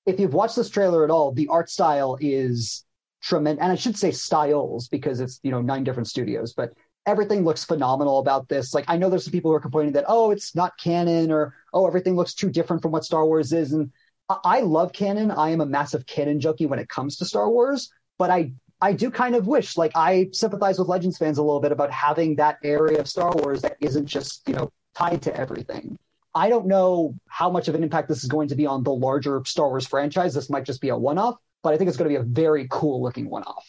If you've watched this trailer at all, the art style is tremendous, and I should say styles because it's you know nine different studios, but everything looks phenomenal about this. Like I know there's some people who are complaining that oh it's not canon or oh everything looks too different from what Star Wars is, and I love canon. I am a massive canon junkie when it comes to Star Wars, but I I do kind of wish, like, I sympathize with Legends fans a little bit about having that area of Star Wars that isn't just, you know, tied to everything. I don't know how much of an impact this is going to be on the larger Star Wars franchise. This might just be a one off, but I think it's going to be a very cool looking one off.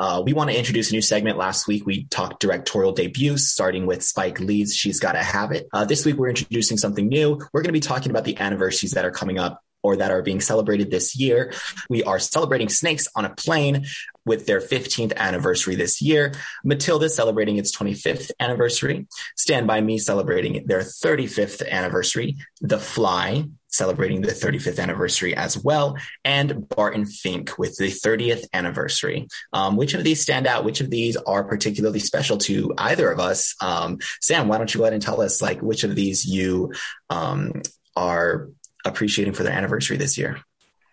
Uh, we want to introduce a new segment. Last week, we talked directorial debuts, starting with Spike Lee's She's Gotta Have It. Uh, this week, we're introducing something new. We're going to be talking about the anniversaries that are coming up or that are being celebrated this year. We are celebrating Snakes on a Plane with their 15th anniversary this year. Matilda celebrating its 25th anniversary. Stand By Me celebrating their 35th anniversary. The Fly celebrating the 35th anniversary as well. And Barton Fink with the 30th anniversary. Um, which of these stand out? Which of these are particularly special to either of us? Um, Sam, why don't you go ahead and tell us like which of these you um, are appreciating for their anniversary this year?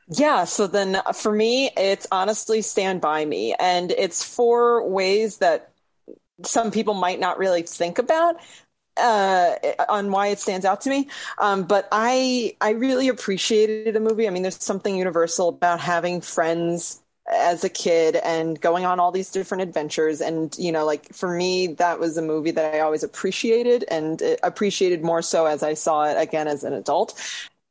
Yeah, so then for me, it's honestly Stand By Me. And it's four ways that some people might not really think about uh, on why it stands out to me. Um, but I I really appreciated the movie. I mean, there's something universal about having friends as a kid and going on all these different adventures. And you know, like for me, that was a movie that I always appreciated and appreciated more so as I saw it again as an adult.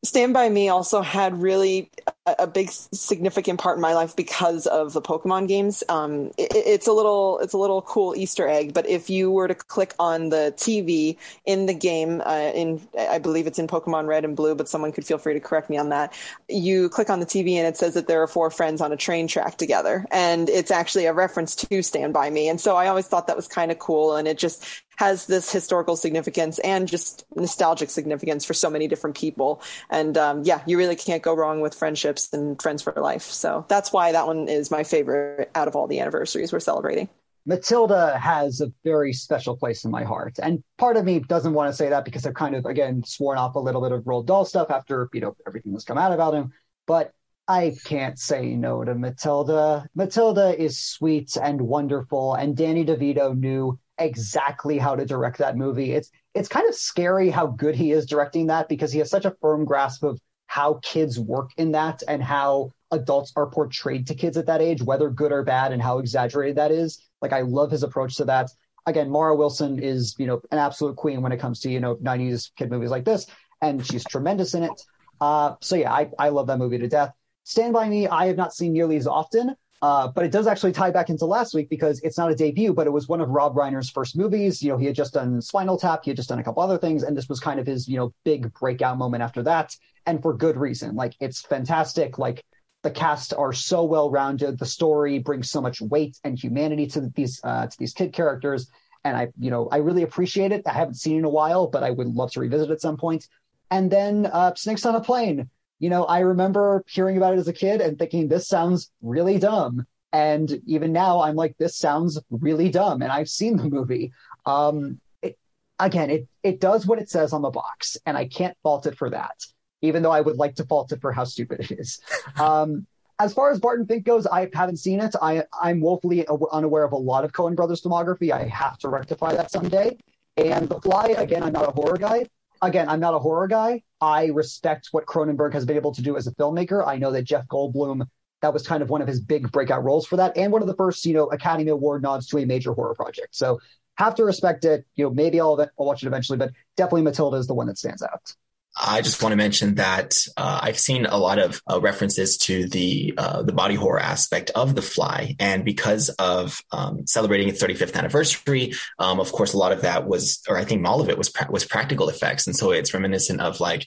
Stand By Me also had really a, a, big significant part in my life because of the Pokemon games. Um, it, it's a little it's a little cool Easter egg, but if you were to click on the TV in the game, uh, in I believe it's in Pokemon Red and Blue, but someone could feel free to correct me on that. You click on the TV and it says that there are four friends on a train track together, and it's actually a reference to Stand By Me. And so I always thought that was kind of cool, and it just has this historical significance and just nostalgic significance for so many different people. And um, yeah, you really can't go wrong with friendships and friends for life. So that's why that one is my favorite out of all the anniversaries we're celebrating. Matilda has a very special place in my heart. And part of me doesn't want to say that because I've kind of, again, sworn off a little bit of Roald Dahl stuff after, you know, everything that's come out about him. But I can't say no to Matilda. Matilda is sweet and wonderful, and Danny DeVito knew exactly how to direct that movie. It's it's kind of scary how good he is directing that because he has such a firm grasp of how kids work in that and how adults are portrayed to kids at that age, whether good or bad, and how exaggerated that is. Like I love his approach to that. Again, Mara Wilson is, you know, an absolute queen when it comes to, you know, 90s kid movies like this, and she's tremendous in it. Uh, so yeah, I, I love that movie to death. Stand By Me, I have not seen nearly as often, uh, but it does actually tie back into last week because it's not a debut, but it was one of Rob Reiner's first movies. You know, he had just done Spinal Tap, he had just done a couple other things, and this was kind of his, you know, big breakout moment after that, and for good reason. Like, it's fantastic. Like, the cast are so well rounded. The story brings so much weight and humanity to these uh, to these kid characters, and I, you know, I really appreciate it. I haven't seen it in a while, but I would love to revisit at some point. And then uh, Snakes on a Plane you know, I remember hearing about it as a kid and thinking this sounds really dumb. And even now, I'm like, this sounds really dumb. And I've seen the movie. Um, it, again, it it does what it says on the box, and I can't fault it for that. Even though I would like to fault it for how stupid it is. Um, as far as Barton Fink goes, I haven't seen it. I I'm woefully unaware of a lot of Coen Brothers filmography. I have to rectify that someday. And The Fly, again, I'm not a horror guy, again, I'm not a horror guy. I respect what Cronenberg has been able to do as a filmmaker. I know that Jeff Goldblum, that was kind of one of his big breakout roles for that, and one of the first, you know, Academy Award nods to a major horror project. So have to respect it. You know, maybe I'll, I'll watch it eventually, but definitely Matilda is the one that stands out. I just want to mention that uh, I've seen a lot of uh, references to the uh, the body horror aspect of The Fly, and because of um, celebrating its 35th anniversary, um, of course, a lot of that was, or I think all of it was pra- was practical effects, and so it's reminiscent of like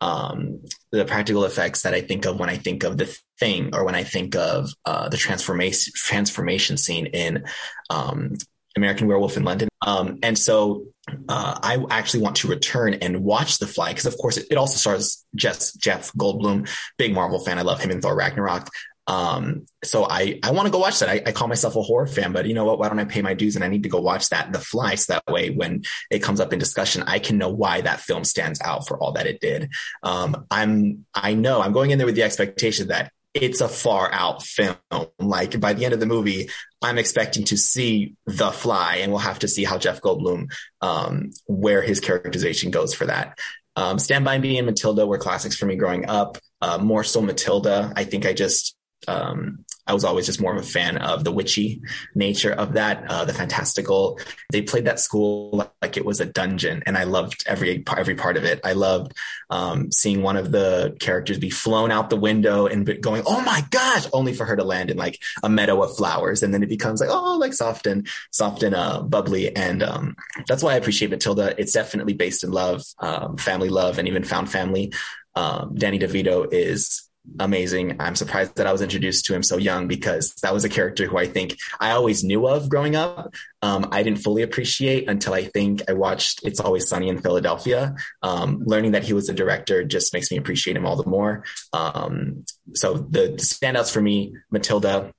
um, the practical effects that I think of when I think of the thing, or when I think of uh, the transformation transformation scene in um, American Werewolf in London. Um, and so uh, I actually want to return and watch The Fly because, of course, it, it also stars Jeff, Jeff Goldblum, big Marvel fan. I love him in Thor Ragnarok. Um, so I, I want to go watch that. I, I, call myself a horror fan, but you know what? Why don't I pay my dues and I need to go watch that, The Fly, so that way when it comes up in discussion, I can know why that film stands out for all that it did. Um, I'm, I know I'm going in there with the expectation that it's a far out film. Like by the end of the movie, I'm expecting to see The Fly, and we'll have to see how Jeff Goldblum, um, where his characterization goes for that. um, Stand By Me and Matilda were classics for me growing up. Uh, more so Matilda. I think I just um, I was always just more of a fan of the witchy nature of that, uh, the fantastical. They played that school like it was a dungeon, and I loved every every part of it. I loved um, seeing one of the characters be flown out the window and going, "Oh my gosh!" only for her to land in like a meadow of flowers, and then it becomes like, "Oh, like soft and soft and uh, bubbly." And um, that's why I appreciate Matilda. It's definitely based in love, um, family love, and even found family. Um, Danny DeVito is amazing. I'm surprised that I was introduced to him so young because that was a character who I think I always knew of growing up. Um, I didn't fully appreciate until I think I watched It's Always Sunny in Philadelphia. Um, learning that he was a director just makes me appreciate him all the more. Um, so the standouts for me, Matilda,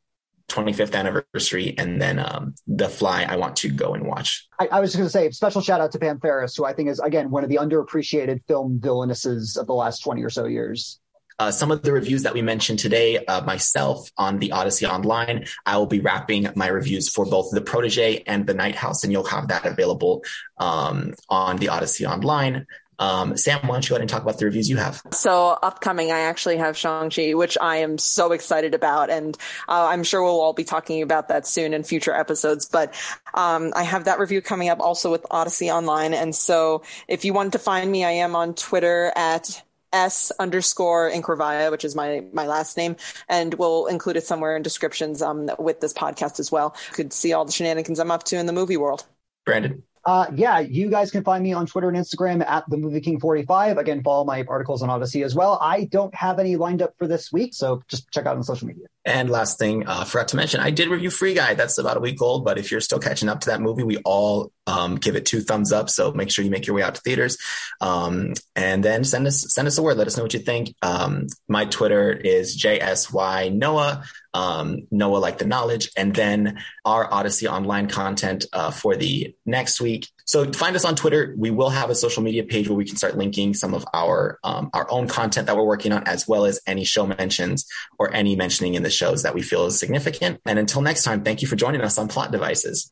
25th anniversary, and then um, The Fly. I want to go and watch. I, I was going to say special shout out to Pam Ferris, who I think is again one of the underappreciated film villainesses of the last 20 or so years. Uh, some of the reviews that we mentioned today, uh, myself on the Odyssey Online, I will be wrapping my reviews for both the Protege and the Night House, and you'll have that available um, on the Odyssey Online. Um, Sam, why don't you go ahead and talk about the reviews you have? So, upcoming, I actually have Shang-Chi, which I am so excited about. And uh, I'm sure we'll all be talking about that soon in future episodes. But um, I have that review coming up also with Odyssey Online. And so, if you want to find me, I am on Twitter at S underscore Incrovia, which is my my last name, and we'll include it somewhere in descriptions um, with this podcast as well. You could see all the shenanigans I'm up to in the movie world. Brandon. Uh, yeah, you guys can find me on Twitter and Instagram at the Movie King 45. Again, follow my articles on Odyssey as well. I don't have any lined up for this week, so just check out on social media. And last thing, uh, forgot to mention, I did review Free Guy. That's about a week old, but if you're still catching up to that movie, we all um, give it two thumbs up. So make sure you make your way out to theaters, um, and then send us send us a word. Let us know what you think. Um, my Twitter is jsy noah um, Noah like the knowledge, and then our Odyssey online content uh, for the next week. So find us on Twitter. We will have a social media page where we can start linking some of our um, our own content that we're working on, as well as any show mentions or any mentioning in the shows that we feel is significant. And until next time, thank you for joining us on Plot Devices.